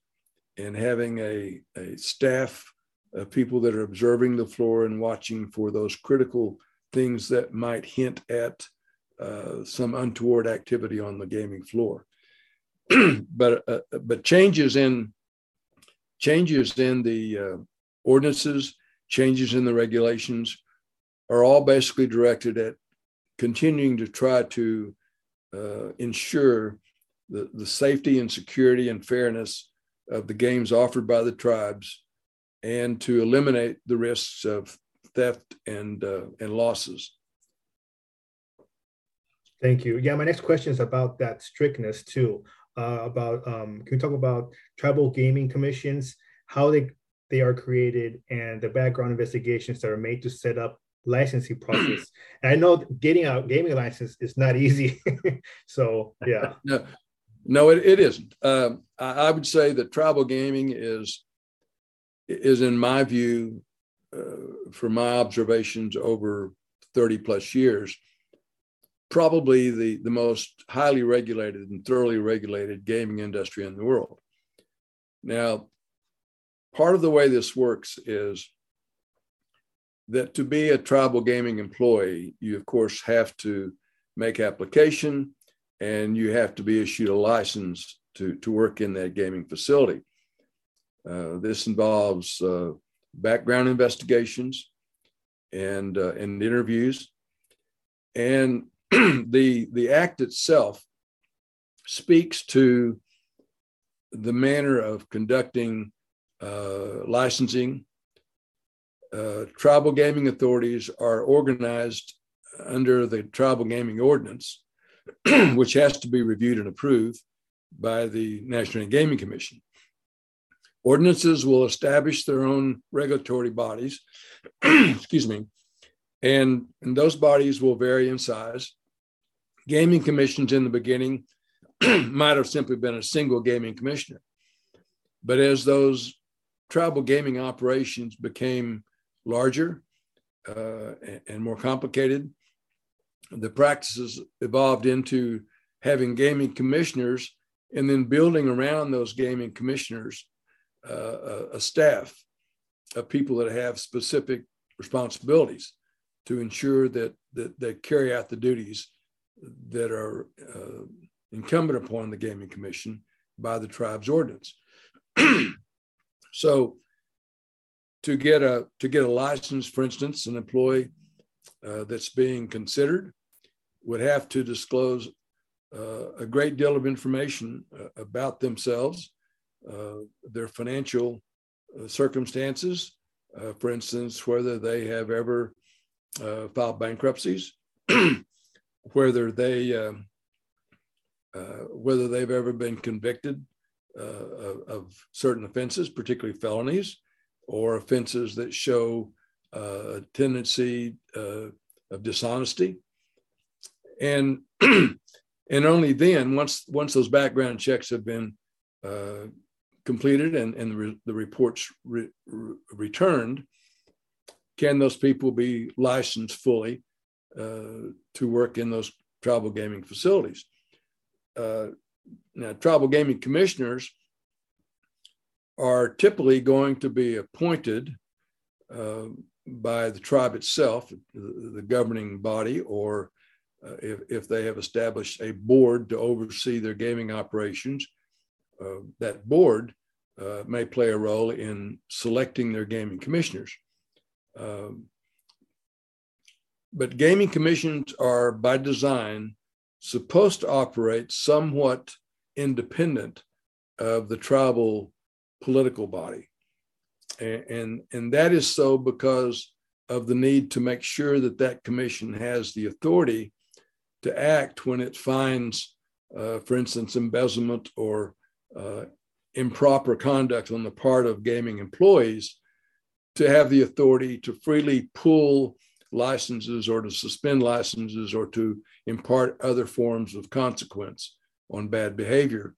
B: and having a, a staff of people that are observing the floor and watching for those critical things that might hint at uh, some untoward activity on the gaming floor. but uh, but changes in changes in the uh, ordinances, changes in the regulations are all basically directed at continuing to try to uh, ensure the, the safety and security and fairness of the games offered by the tribes and to eliminate the risks of theft and, uh, and losses.
A: Thank you. Yeah, my next question is about that strictness too. Uh, about um, can we talk about tribal gaming commissions, how they they are created, and the background investigations that are made to set up licensing process. and I know getting a gaming license is not easy. so yeah.
B: No, no, it, it isn't. Um, I, I, would say that tribal gaming is is in my view, uh, from my observations over 30 plus years, probably the, the most highly regulated and thoroughly regulated gaming industry in the world. Now, part of the way this works is that to be a tribal gaming employee, you of course have to make application and you have to be issued a license to, to work in that gaming facility. Uh, this involves uh, background investigations and, uh, and interviews. And the, the act itself speaks to the manner of conducting uh, licensing. Uh, tribal gaming authorities are organized under the Tribal Gaming Ordinance, which has to be reviewed and approved by the National Gaming Commission. Ordinances will establish their own regulatory bodies, excuse me, and, and those bodies will vary in size. Gaming commissions in the beginning might have simply been a single gaming commissioner. But as those tribal gaming operations became larger uh, and more complicated, the practices evolved into having gaming commissioners and then building around those gaming commissioners uh, a staff of people that have specific responsibilities to ensure that, that they carry out the duties that are uh, incumbent upon the Gaming Commission by the tribe's ordinance. so to get a to get a license, for instance, an employee uh, that's being considered would have to disclose uh, a great deal of information uh, about themselves uh, their financial uh, circumstances, uh, for instance, whether they have ever filed bankruptcies, whether they um, whether they've ever been convicted of, of, certain offenses, particularly felonies, or offenses that show a tendency of dishonesty, and and only then, once once those background checks have been uh, completed and, and the, re, the reports re, re, returned, can those people be licensed fully? uh, to work in those tribal gaming facilities? uh, now, tribal gaming commissioners are typically going to be appointed uh, by the tribe itself, the, the governing body, or uh, if, if they have established a board to oversee their gaming operations, uh, that board uh, may play a role in selecting their gaming commissioners. But gaming commissions are by design supposed to operate somewhat independent of the tribal political body. And, and, and, that is so because of the need to make sure that that commission has the authority to act when it finds, uh, for instance, embezzlement or uh, improper conduct on the part of gaming employees, to have the authority to freely pull licenses or to suspend licenses or to impart other forms of consequence on bad behavior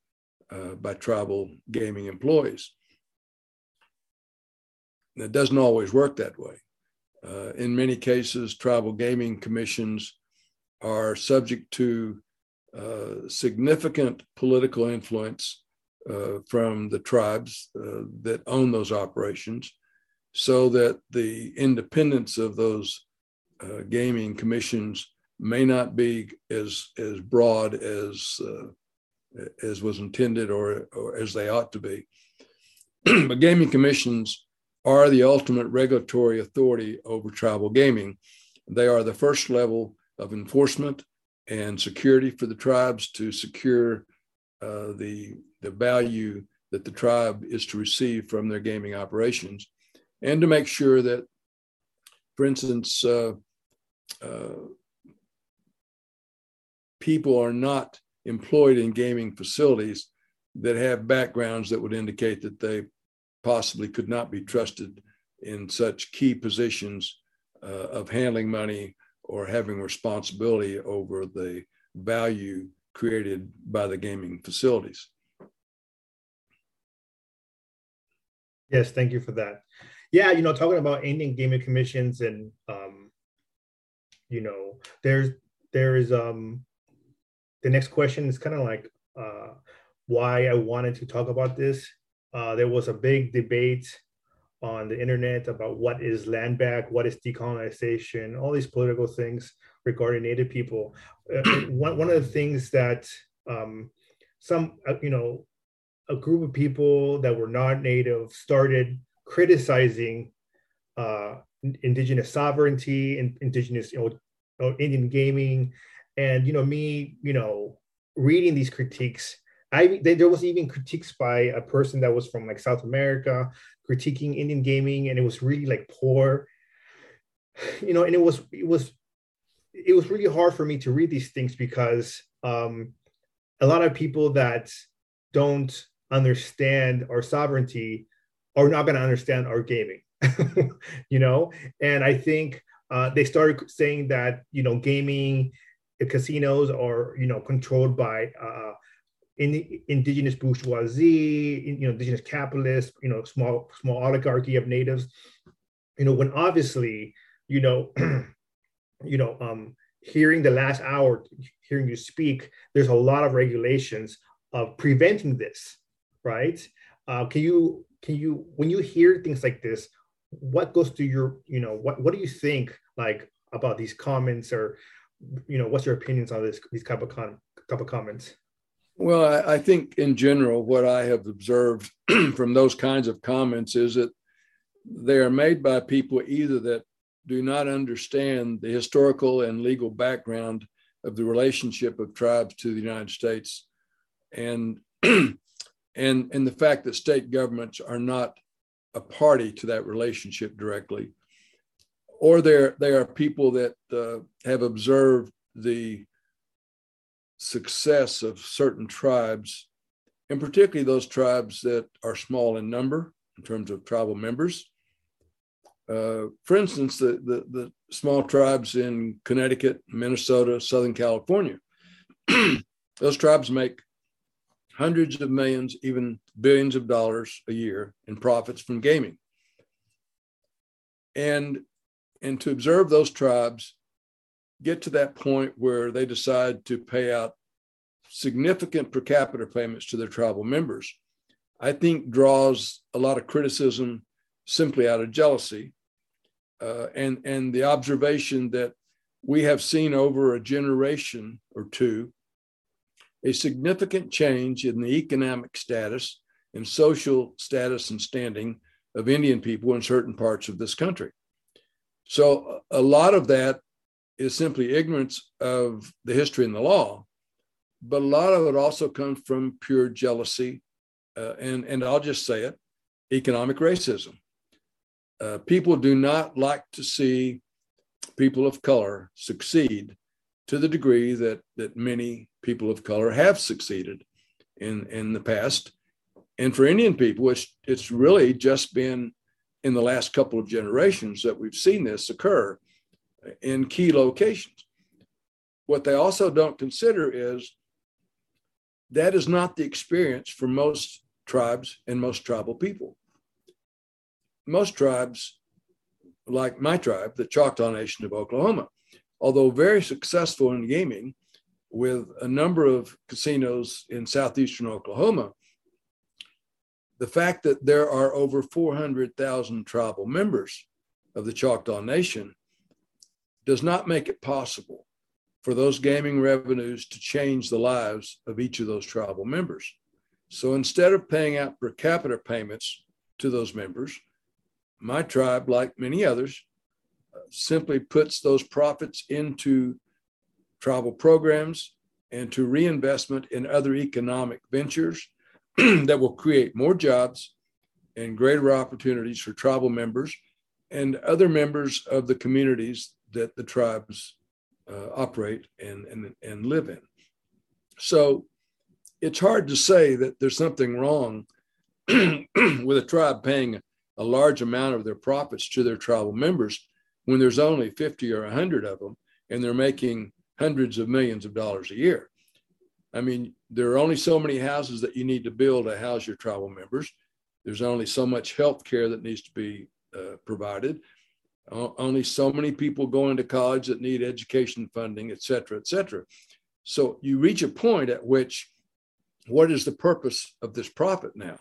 B: uh, by tribal gaming employees. It doesn't always work that way. Uh, in many cases, tribal gaming commissions are subject to uh, significant political influence uh, from the tribes uh, that own those operations, so that the independence of those uh, gaming commissions may not be as as broad as uh, as was intended or, or as they ought to be. but gaming commissions are the ultimate regulatory authority over tribal gaming. They are the first level of enforcement and security for the tribes to secure uh, the, the value that the tribe is to receive from their gaming operations and to make sure that, for instance, uh, uh, people are not employed in gaming facilities that have backgrounds that would indicate that they possibly could not be trusted in such key positions uh, of handling money or having responsibility over the value created by the gaming facilities.
A: Yes, thank you for that. Yeah, you know, talking about Indian gaming commissions and um, you know, there's there is um the next question is kind of like uh why I wanted to talk about this. Uh, there was a big debate on the internet about what is land back, what is decolonization, all these political things regarding Native people. Uh, one, one of the things that um, some, uh, you know, a group of people that were not Native started criticizing uh, indigenous sovereignty and indigenous, you know, Indian gaming. And, you know, me, you know, reading these critiques I there was even critiques by a person that was from like South America critiquing Indian gaming, and it was really like poor, you know. And it was it was it was really hard for me to read these things because um, a lot of people that don't understand our sovereignty are not going to understand our gaming, you know. And I think uh, they started saying that you know gaming casinos are you know controlled by uh, in indigenous bourgeoisie, you know, indigenous capitalists, you know, small small oligarchy of natives, you know, when obviously, you know, you know, um, hearing the last hour, hearing you speak, there's a lot of regulations of preventing this, right? Uh, can you can you when you hear things like this, what goes through your, you know, what what do you think like about these comments or, you know, what's your opinions on this these type of con- type of comments?
B: Well, I, I think in general, what I have observed from those kinds of comments is that they are made by people either that do not understand the historical and legal background of the relationship of tribes to the United States and and and the fact that state governments are not a party to that relationship directly or there they are people that uh, have observed the success of certain tribes, and particularly those tribes that are small in number in terms of tribal members. Uh, for instance, the, the, the, small tribes in Connecticut, Minnesota, Southern California, those tribes make hundreds of millions, even billions of dollars a year in profits from gaming. And, and to observe those tribes get to that point where they decide to pay out significant per capita payments to their tribal members, I think draws a lot of criticism simply out of jealousy. Uh, and, and the observation that we have seen over a generation or two a significant change in the economic status and social status and standing of Indian people in certain parts of this country. So, a lot of that is simply ignorance of the history and the law, but a lot of it also comes from pure jealousy. Uh, and, and I'll just say it economic racism. Uh, people do not like to see people of color succeed to the degree that, that many people of color have succeeded in, in the past. And for Indian people, it's, it's really just been in the last couple of generations that we've seen this occur in key locations. What they also don't consider is that is not the experience for most tribes and most tribal people. Most tribes, like my tribe, the Choctaw Nation of Oklahoma, although very successful in gaming with a number of casinos in southeastern Oklahoma, the fact that there are over 400,000 tribal members of the Choctaw Nation does not make it possible for those gaming revenues to change the lives of each of those tribal members. So instead of paying out per capita payments to those members, my tribe, like many others, simply puts those profits into tribal programs and to reinvestment in other economic ventures that will create more jobs and greater opportunities for tribal members and other members of the communities that the tribes uh, operate and, and, and live in. So it's hard to say that there's something wrong with a tribe paying a large amount of their profits to their tribal members when there's only 50 or 100 of them and they're making hundreds of millions of dollars a year. I mean, there are only so many houses that you need to build to house your tribal members. There's only so much health care that needs to be uh, provided. only so many people going to college that need education funding, et cetera, et cetera. So you reach a point at which, what is the purpose of this profit now?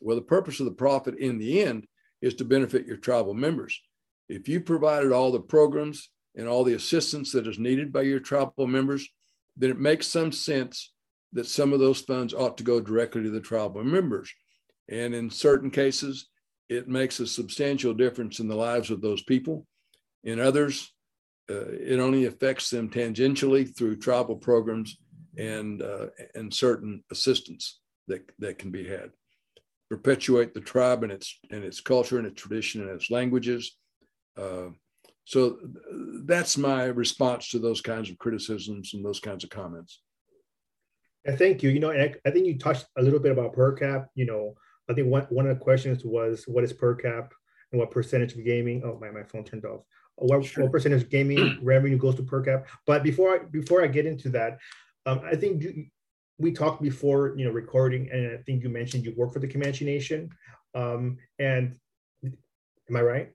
B: Well, the purpose of the profit in the end is to benefit your tribal members. If you provided all the programs and all the assistance that is needed by your tribal members, then it makes some sense that some of those funds ought to go directly to the tribal members. And in certain cases, it makes a substantial difference in the lives of those people. In others, uh, it only affects them tangentially through tribal programs and uh, and certain assistance that that can be had. Perpetuate the tribe and its and its culture and its tradition and its languages. Uh, so that's my response to those kinds of criticisms and those kinds of comments.
A: Yeah, thank you. You know, I, I think you touched a little bit about per cap. You know, I think one, one of the questions was what is per cap and what percentage of gaming? Oh, my, my phone turned off. What, sure. what percentage of gaming revenue goes to per cap? But before I before I get into that, um, I think you, we talked before, you know, recording, and I think you mentioned you work for the Comanche Nation. Um, and am I right?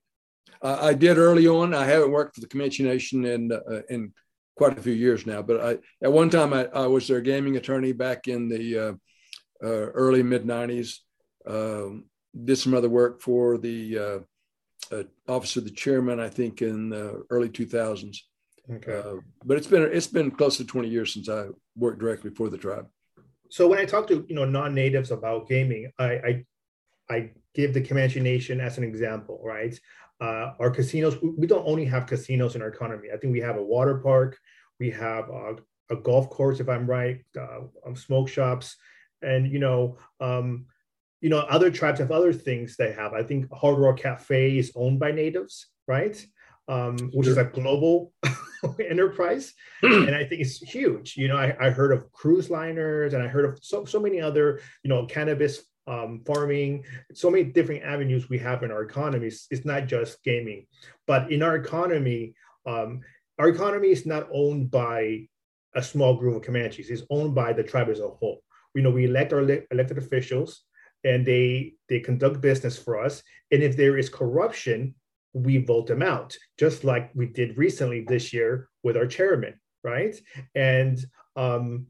B: Uh, I did early on. I haven't worked for the Comanche Nation in uh, in quite a few years now, but I at one time I, I was their gaming attorney back in the uh, uh early mid '90s. Um, did some other work for the uh, uh, office of the chairman, I think, in the early 2000s. Okay. but it's been it's been close to 20 years since I worked directly for the tribe.
A: So when I talk to you know non-natives about gaming, I, I I give the Comanche Nation as an example, right? Uh, our casinos, we don't only have casinos in our economy. I think we have a water park, we have a, a golf course, if I'm right, uh, um, smoke shops, and you know, um, you know, other tribes have other things they have. I think Hard Rock Cafe is owned by natives, right? Um, which sure. is a global enterprise, and I think it's huge. You know, I, I heard of cruise liners, and I heard of so so many other, you know, cannabis um, farming, so many different avenues we have in our economies. It's not just gaming, but in our economy, um, our economy is not owned by a small group of Comanches. It's owned by the tribe as a whole. We know we elect our elected officials, and they they conduct business for us. And if there is corruption, we vote them out, just like we did recently this year with our chairman, right? And um,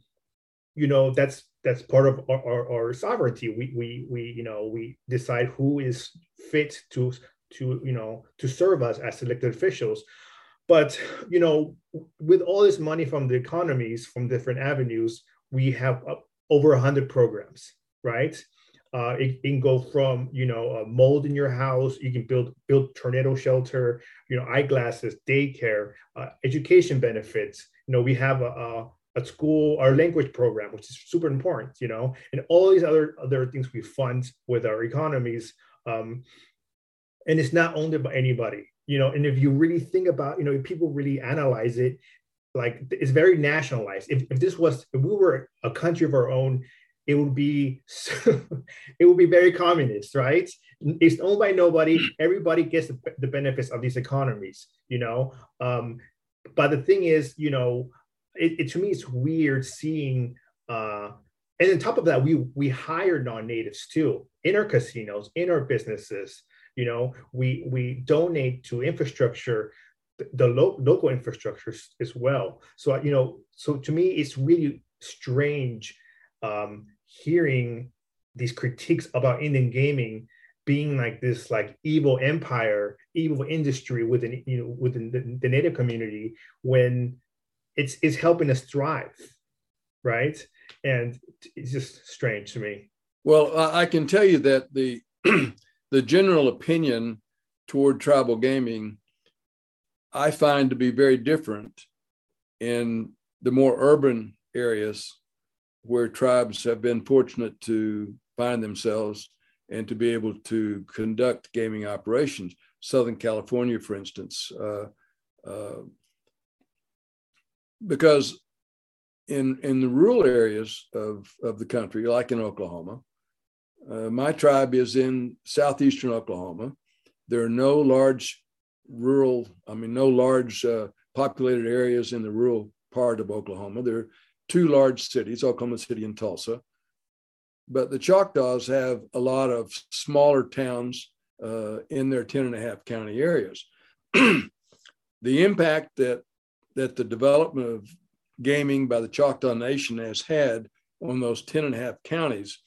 A: you know that's that's part of our, our, our, sovereignty. We we we you know we decide who is fit to to you know to serve us as elected officials. But you know with all this money from the economies from different avenues we have over 100 programs right? Uh, it, it, can go from you know mold in your house you can build build tornado shelter you know eyeglasses daycare uh, education benefits. You know we have a, a at school our language program which is super important you know and all these other other things we fund with our economies um, and it's not owned by anybody you know and if you really think about you know if people really analyze it like it's very nationalized. If, if this was if we were a country of our own it would be it would be very communist right? It's owned by nobody. Everybody gets the, the benefits of these economies you know? Um, but the thing is you know it, it, to me it's weird seeing uh and on top of that we we hire non-natives too in our casinos in our businesses you know we we donate to infrastructure the lo- local infrastructure as well. So you know so to me it's really strange um hearing these critiques about indian gaming being like this like evil empire evil industry within you know within the, the native community when it's it's helping us thrive right? And it's just strange to me.
B: Well i can tell you that the the general opinion toward tribal gaming i find to be very different in the more urban areas where tribes have been fortunate to find themselves and to be able to conduct gaming operations. Southern california for instance uh, uh, because in in the rural areas of of the country, like in Oklahoma, uh, my tribe is in southeastern Oklahoma. There are no large rural, I mean, no large uh, populated areas in the rural part of Oklahoma. There are two large cities, Oklahoma City and Tulsa. But the Choctaws have a lot of smaller towns uh, in their 10 and a half county areas. the impact that that the development of gaming by the Choctaw Nation has had on those 10 and a half counties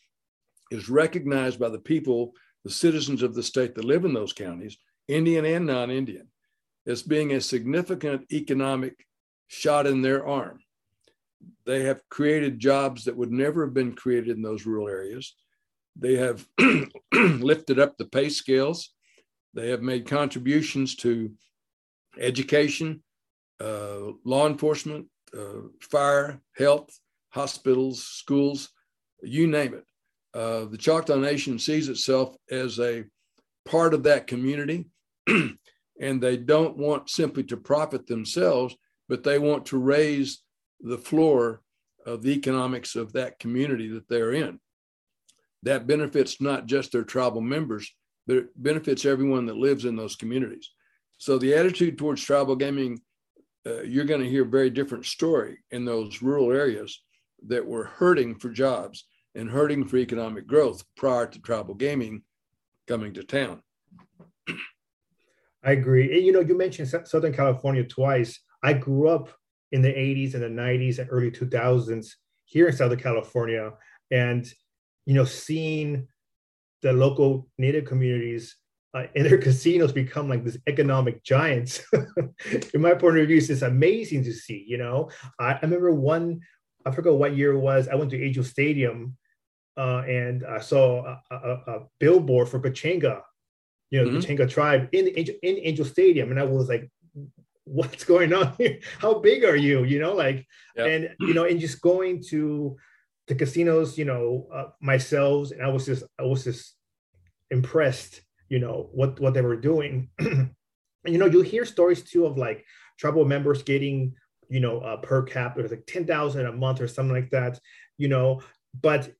B: is recognized by the people, the citizens of the state that live in those counties, Indian and non Indian, as being a significant economic shot in their arm. They have created jobs that would never have been created in those rural areas. They have lifted up the pay scales. They have made contributions to education, uh, law enforcement, uh, fire, health, hospitals, schools, you name it. Uh, the Choctaw Nation sees itself as a part of that community, and they don't want simply to profit themselves, but they want to raise the floor of the economics of that community that they're in. That benefits not just their tribal members, but it benefits everyone that lives in those communities. So the attitude towards tribal gaming uh, you're going to hear a very different story in those rural areas that were hurting for jobs and hurting for economic growth prior to tribal gaming coming to town.
A: I agree. You know, you mentioned Southern California twice. I grew up in the 80s and the 90s and early 2000s here in Southern California. And, you know, seeing the local Native communities uh, and their casinos become like this economic giants. In my point of view, it's just amazing to see. You know, I, I, remember one, I forgot what year it was. I went to Angel Stadium, uh, and I saw a, a, a, billboard for Pechanga, you know, mm-hmm. the Pechanga tribe in Angel, in Angel Stadium, and I was like, "What's going on here? How big are you?" You know, like, yep. and you know, and just going to the casinos, you know, uh, myself, and I was just, I was just impressed you know what what they were doing and you know you hear stories too of like tribal members getting you know uh, per cap it was like 10,000 a month or something like that you know but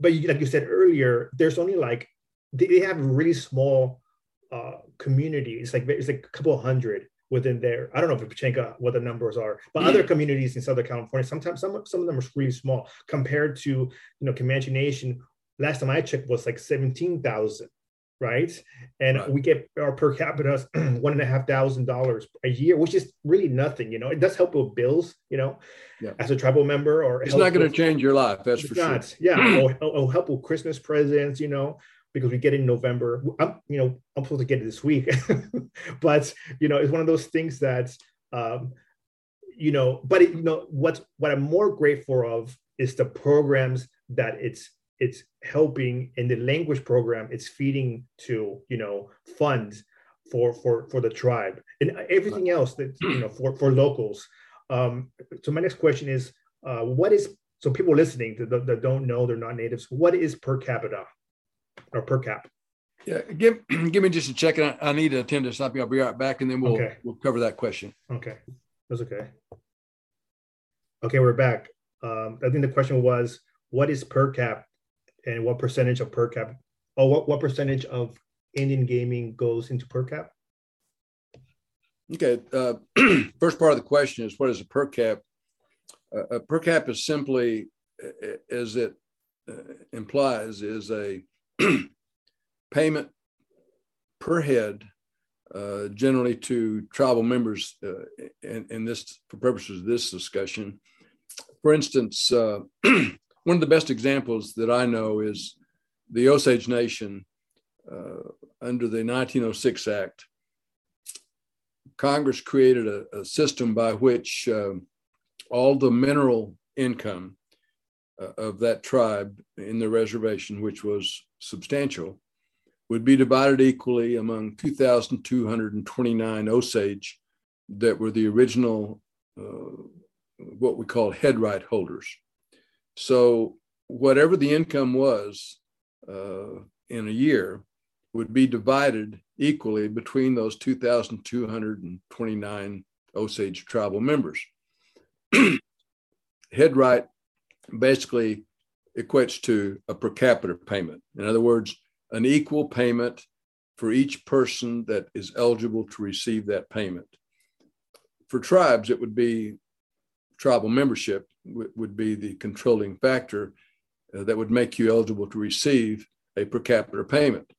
A: but you, like you said earlier there's only like they, have really small uh communities like it's like a couple hundred within there. I don't know if Pechanga what the numbers are, but other communities in Southern California, sometimes some some of them are really small compared to you know Comanche Nation. Last time I checked was like seventeen thousand right? And right. we get our per capita one and a half thousand dollars a year, which is really nothing. You know, it does help with bills. You know, yeah. as a tribal member, or
B: it's not going to change your life. That's for not. sure.
A: Yeah, or, or help with Christmas presents. You know, because we get in November. I'm, you know, I'm supposed to get it this week, but you know, it's one of those things that, um, you know, but it, you know, what's what I'm more grateful of is the programs that it's it's helping in the language program. It's feeding to you know funds for for for the tribe and everything else that you know for for locals. Um, so my next question is, uh, what is so people listening that, that don't know they're not natives? What is per capita? or per cap.
B: Yeah, give give me just a second. I, I need to attend to something. I'll be right back, and then we'll okay. we'll cover that question.
A: Okay, that's okay. Okay, we're back. Um, I think the question was, what is per cap, and what percentage of per cap? Oh, what what percentage of Indian gaming goes into per cap?
B: Okay, uh, first part of the question is what is a per cap? Uh, a per cap is simply, as it uh, implies, is a payment per head, uh, generally to tribal members, uh, in, in, this for purposes of this discussion. For instance, uh, one of the best examples that I know is the Osage Nation uh, under the 1906 Act. Congress created a, a system by which um, all the mineral income uh, of that tribe in the reservation, which was substantial, would be divided equally among 2,229 Osage that were the original, uh, what we call headright holders. So, whatever the income was uh, in a year would be divided equally between those 2,229 Osage tribal members. head right basically equates to a per capita payment. In other words, an equal payment for each person that is eligible to receive that payment. For tribes, it would be tribal membership would be the controlling factor uh, that would make you eligible to receive a per capita payment.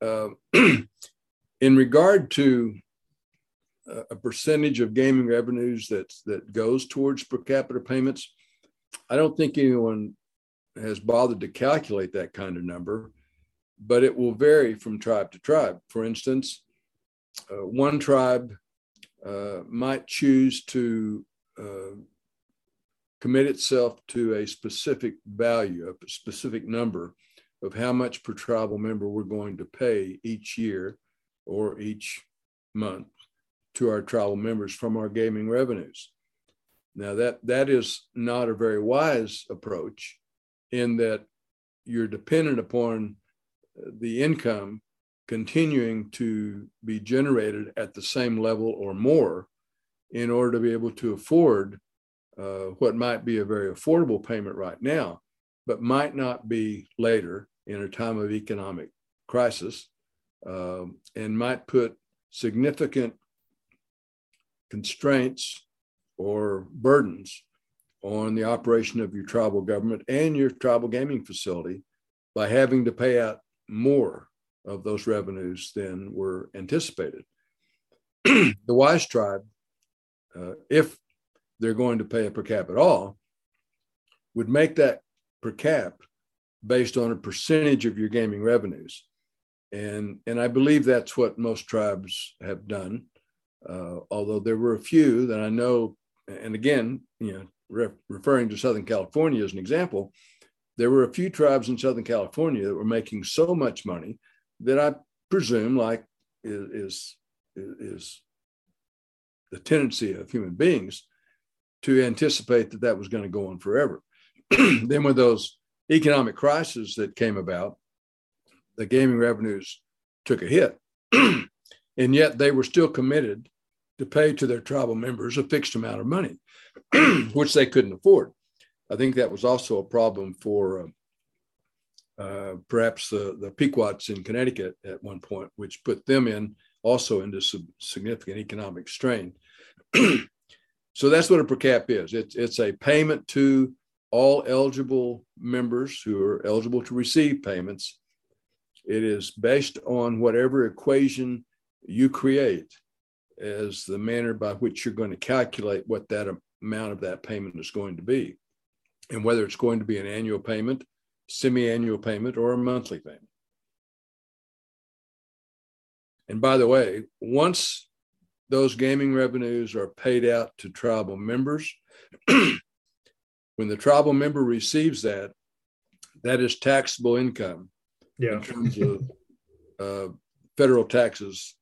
B: Uh, in regard to a percentage of gaming revenues that that goes towards per capita payments, I don't think anyone has bothered to calculate that kind of number, but it will vary from tribe to tribe. For instance, uh, one tribe uh, might choose to uh, commit itself to a specific value, a specific number of how much per tribal member we're going to pay each year or each month to our tribal members from our gaming revenues. Now that that is not a very wise approach in that you're dependent upon the income continuing to be generated at the same level or more in order to be able to afford uh, what might be a very affordable payment right now, but might not be later in a time of economic crisis uh, and might put significant constraints or burdens on the operation of your tribal government and your tribal gaming facility by having to pay out more of those revenues than were anticipated. the wise tribe, uh, if they're going to pay a per cap at all, would make that per cap based on a percentage of your gaming revenues. And, and I believe that's what most tribes have done. Uh, although there were a few that I know, and again, you know, re- referring to Southern California as an example, there were a few tribes in Southern California that were making so much money that I presume, like is, is, is the tendency of human beings, to anticipate that that was going to go on forever. then, with those economic crises that came about, the gaming revenues took a hit. and yet they were still committed to pay to their tribal members a fixed amount of money. which they couldn't afford. I think that was also a problem for uh, uh, perhaps the, the Pequots in Connecticut at one point, which put them in also into some significant economic strain. So that's what a per cap is. It's, it's a payment to all eligible members who are eligible to receive payments It is based on whatever equation you create as the manner by which you're going to calculate what that amount of that payment is going to be, and whether it's going to be an annual payment, semi annual payment, or a monthly payment. And by the way, once those gaming revenues are paid out to tribal members, when the tribal member receives that, that is taxable income.
A: Yeah.
B: In terms of uh, federal taxes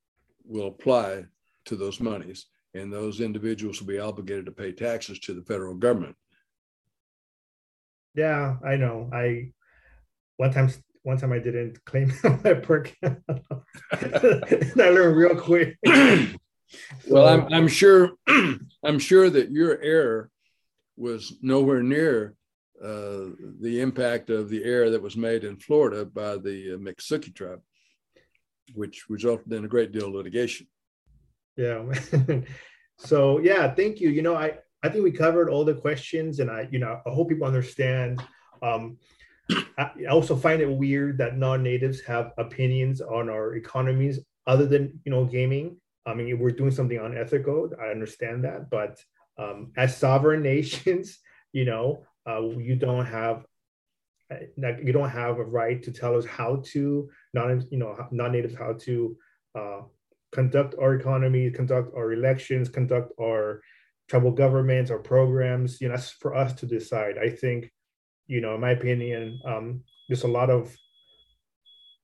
B: will apply to those monies, and those individuals will be obligated to pay taxes to the federal government.
A: Yeah, I know. I one time one time I didn't claim my perk. I learned real quick.
B: well, I'm I'm sure I'm sure that your error was nowhere near uh, the impact of the error that was made in Florida by the uh, Miccosukee tribe, which resulted in a great deal of litigation.
A: Yeah. so yeah, thank you. You know, I I think we covered all the questions, and I you know I hope people understand. Um, I also find it weird that non-natives have opinions on our economies other than you know gaming. I mean, we're doing something unethical. I understand that, but um, as sovereign nations, you know, uh, you don't have like you don't have a right to tell us how to non you know non-natives how to uh, conduct our economy, conduct our elections, conduct our tribal governments, our programs. You know, that's for us to decide. I think, you know, in my opinion, um, there's a lot of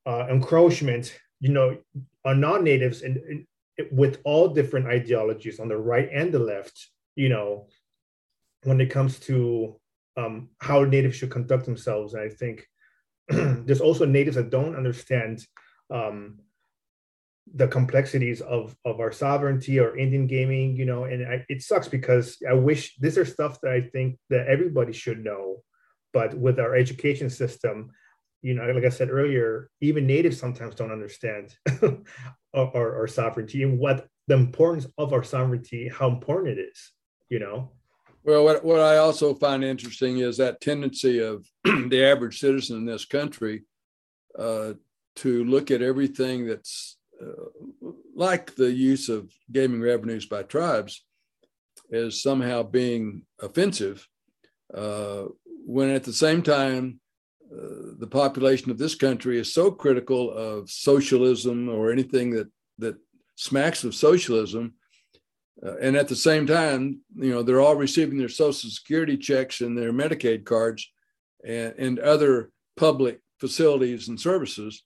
A: uh, encroachment, you know, on non-natives and with all different ideologies on the right and the left, you know, when it comes to um, how natives should conduct themselves. And I think there's also natives that don't understand um, the complexities of of our sovereignty or Indian gaming, you know, and I, it sucks because I wish these are stuff that I think that everybody should know, but with our education system, you know, like I said earlier, even natives sometimes don't understand our, our, sovereignty and what the importance of our sovereignty, how important it is, you know.
B: Well, what, what I also find interesting is that tendency of the average citizen in this country uh, to look at everything that's uh, like the use of gaming revenues by tribes as somehow being offensive, uh, when at the same time, uh, the population of this country is so critical of socialism or anything that, that smacks of socialism. Uh, and at the same time, you know, they're all receiving their social security checks and their Medicaid cards and, and other public facilities and services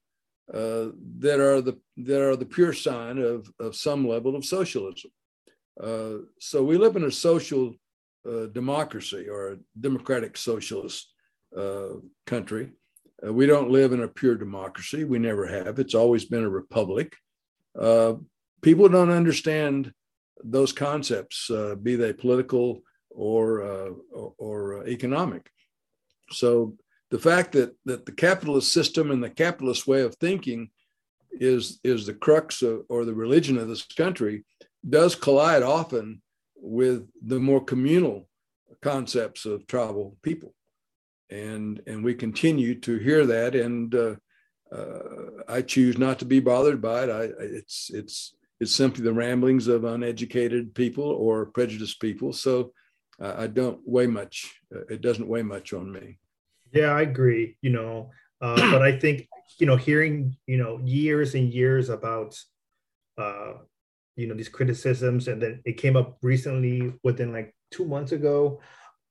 B: uh, that are the that are the pure sign of of some level of socialism. Uh, so we live in a social uh, democracy or a democratic socialist Uh, country. Uh, we don't live in a pure democracy. We never have. It's always been a republic. Uh, people don't understand those concepts, uh, be they political or or, or economic. So the fact that that the capitalist system and the capitalist way of thinking is is the crux of, or the religion of this country does collide often with the more communal concepts of tribal people and and we continue to hear that. And uh, uh, i choose not to be bothered by it. I, it's it's it's simply the ramblings of uneducated people or prejudiced people. So uh, i don't weigh much. Uh, it doesn't weigh much on me.
A: Yeah, I agree. You know, uh, but I think you know, hearing you know years and years about uh, you know these criticisms, and then it came up recently within like two months ago,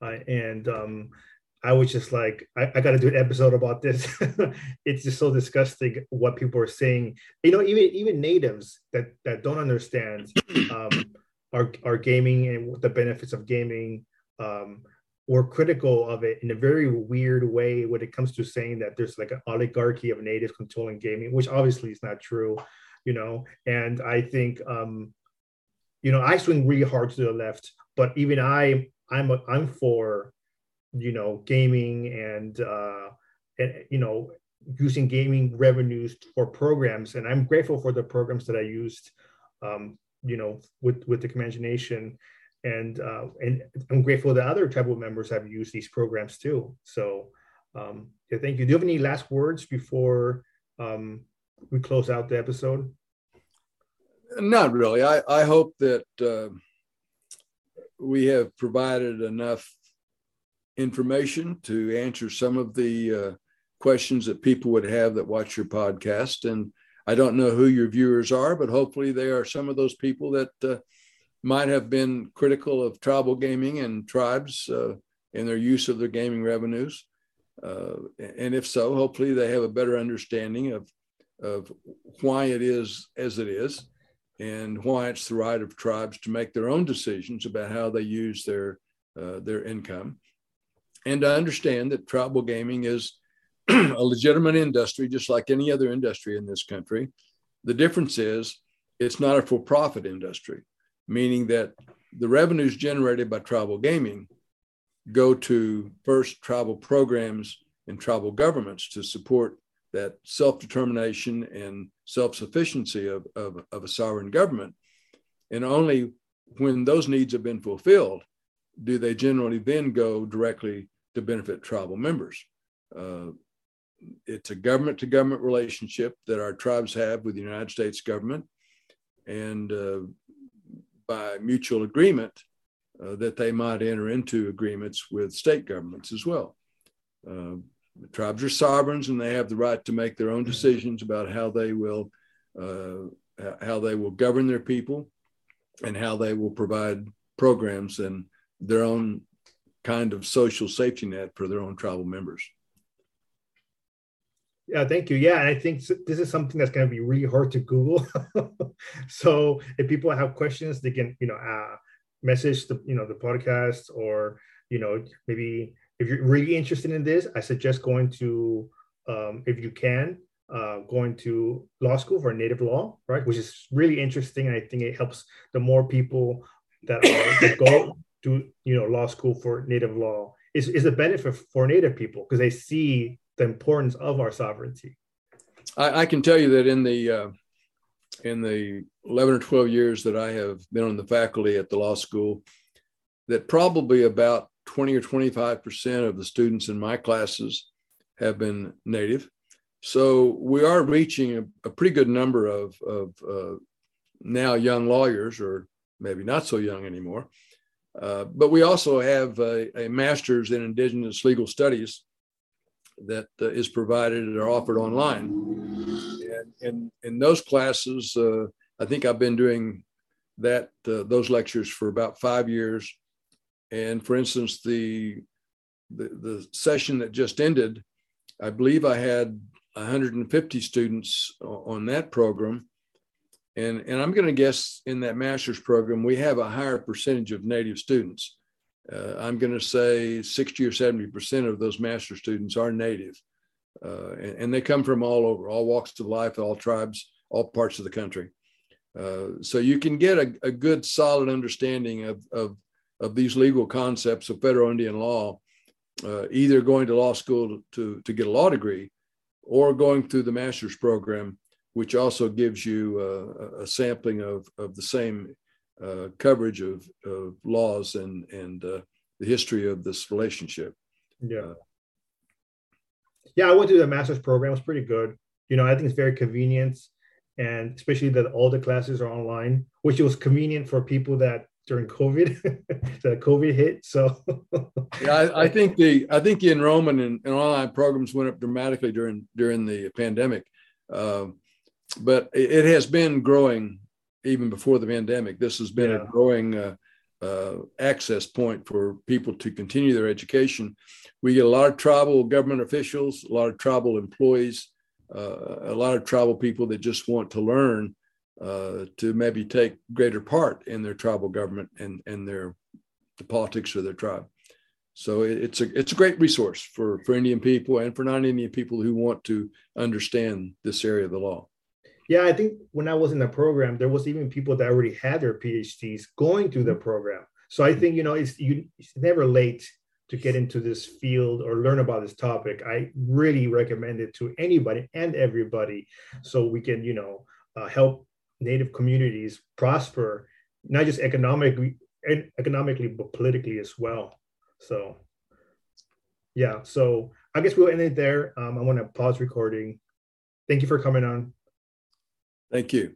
A: and um, I was just like, I, I got to do an episode about this. it's just so disgusting what people are saying. You know, even even natives that that don't understand um, our our gaming and the benefits of gaming. Um, were critical of it in a very weird way when it comes to saying that there's like an oligarchy of natives controlling gaming, which obviously is not true, you know. And I think, um, you know, I swing really hard to the left, but even I, I'm a, I'm for, you know, gaming and uh, and you know using gaming revenues for programs, and I'm grateful for the programs that I used, um, you know, with with the Comanche Nation and uh, and I'm grateful that other tribal members have used these programs too. So um, yeah, thank you. Do you have any last words before um, we close out the episode?
B: Not really. I, I hope that uh, we have provided enough information to answer some of the uh, questions that people would have that watch your podcast. And I don't know who your viewers are, but hopefully they are some of those people that uh, might have been critical of tribal gaming and tribes uh, in their use of their gaming revenues. Uh, and if so, hopefully they have a better understanding of, of why it is as it is and why it's the right of tribes to make their own decisions about how they use their, uh, their income. And to understand that tribal gaming is a legitimate industry, just like any other industry in this country. The difference is it's not a for profit industry, meaning that the revenues generated by tribal gaming go to first tribal programs and tribal governments to support that self determination and self sufficiency of, of, of, a sovereign government. And only when those needs have been fulfilled do they generally then go directly to benefit tribal members. Uh, it's a government to government relationship that our tribes have with the United States government. And uh, by mutual agreement, uh, that they might enter into agreements with state governments as well. Uh, tribes are sovereigns and they have the right to make their own decisions about how they will uh, how they will govern their people and how they will provide programs and their own kind of social safety net for their own tribal members.
A: Yeah, thank you. Yeah, I think this is something that's going to be really hard to Google. so if people have questions, they can, you know, uh, message the, you know, the podcast or, you know, maybe if you're really interested in this, I suggest going to, um, if you can, uh, going to law school for native law, right? Which is really interesting. I think it helps the more people that, are, that go to, you know, law school for native law is, is a benefit for native people because they see the importance of our sovereignty.
B: I, I can tell you that in the uh, in the 11 or 12 years that I have been on the faculty at the law school, that probably about 20 or 25 percent of the students in my classes have been native. So we are reaching a, a pretty good number of, of uh, now young lawyers, or maybe not so young anymore. Uh, but we also have a, a, master's in Indigenous Legal Studies that uh, is provided or offered online. And in, in those classes, uh, I think I've been doing that uh, those lectures for about five years. And for instance, the, the, the session that just ended, I believe I had 150 students on that program. And, and I'm going to guess in that master's program, we have a higher percentage of Native students uh, I'm going to say 60 or 70% of those master students are native. Uh, and, and, they come from all over, all walks of life, all tribes, all parts of the country. Uh, so you can get a, a, good, solid understanding of, of, of these legal concepts of federal Indian law, uh, either going to law school to, to get a law degree or going through the master's program, which also gives you uh, a sampling of, of the same uh, coverage of, of, laws and and uh, the history of this relationship.
A: Yeah. Uh, yeah, I went through the master's program. It was pretty good. You know, I think it's very convenient, and especially that all the classes are online, which was convenient for people that during COVID, the COVID hit. So
B: yeah, I, I, think the I think the enrollment in, in, online programs went up dramatically during during the pandemic, uh, but it, has been growing even before the pandemic. This has been yeah. a growing uh, uh, access point for people to continue their education. We get a lot of tribal government officials, a lot of tribal employees, uh, a lot of tribal people that just want to learn uh, to maybe take greater part in their tribal government and, and their the politics of their tribe. So it's a it's a great resource for for Indian people and for non-Indian people who want to understand this area of the law.
A: Yeah, I think when I was in the program, there was even people that already had their PhDs going through the mm-hmm. program. So I think you know it's you it's never late to get into this field or learn about this topic. I really recommend it to anybody and everybody, so we can you know uh, help Native communities prosper, not just economically economically but politically as well. So yeah, so I guess we'll end it there. Um, I want to pause recording Thank you for coming on.
B: Thank you.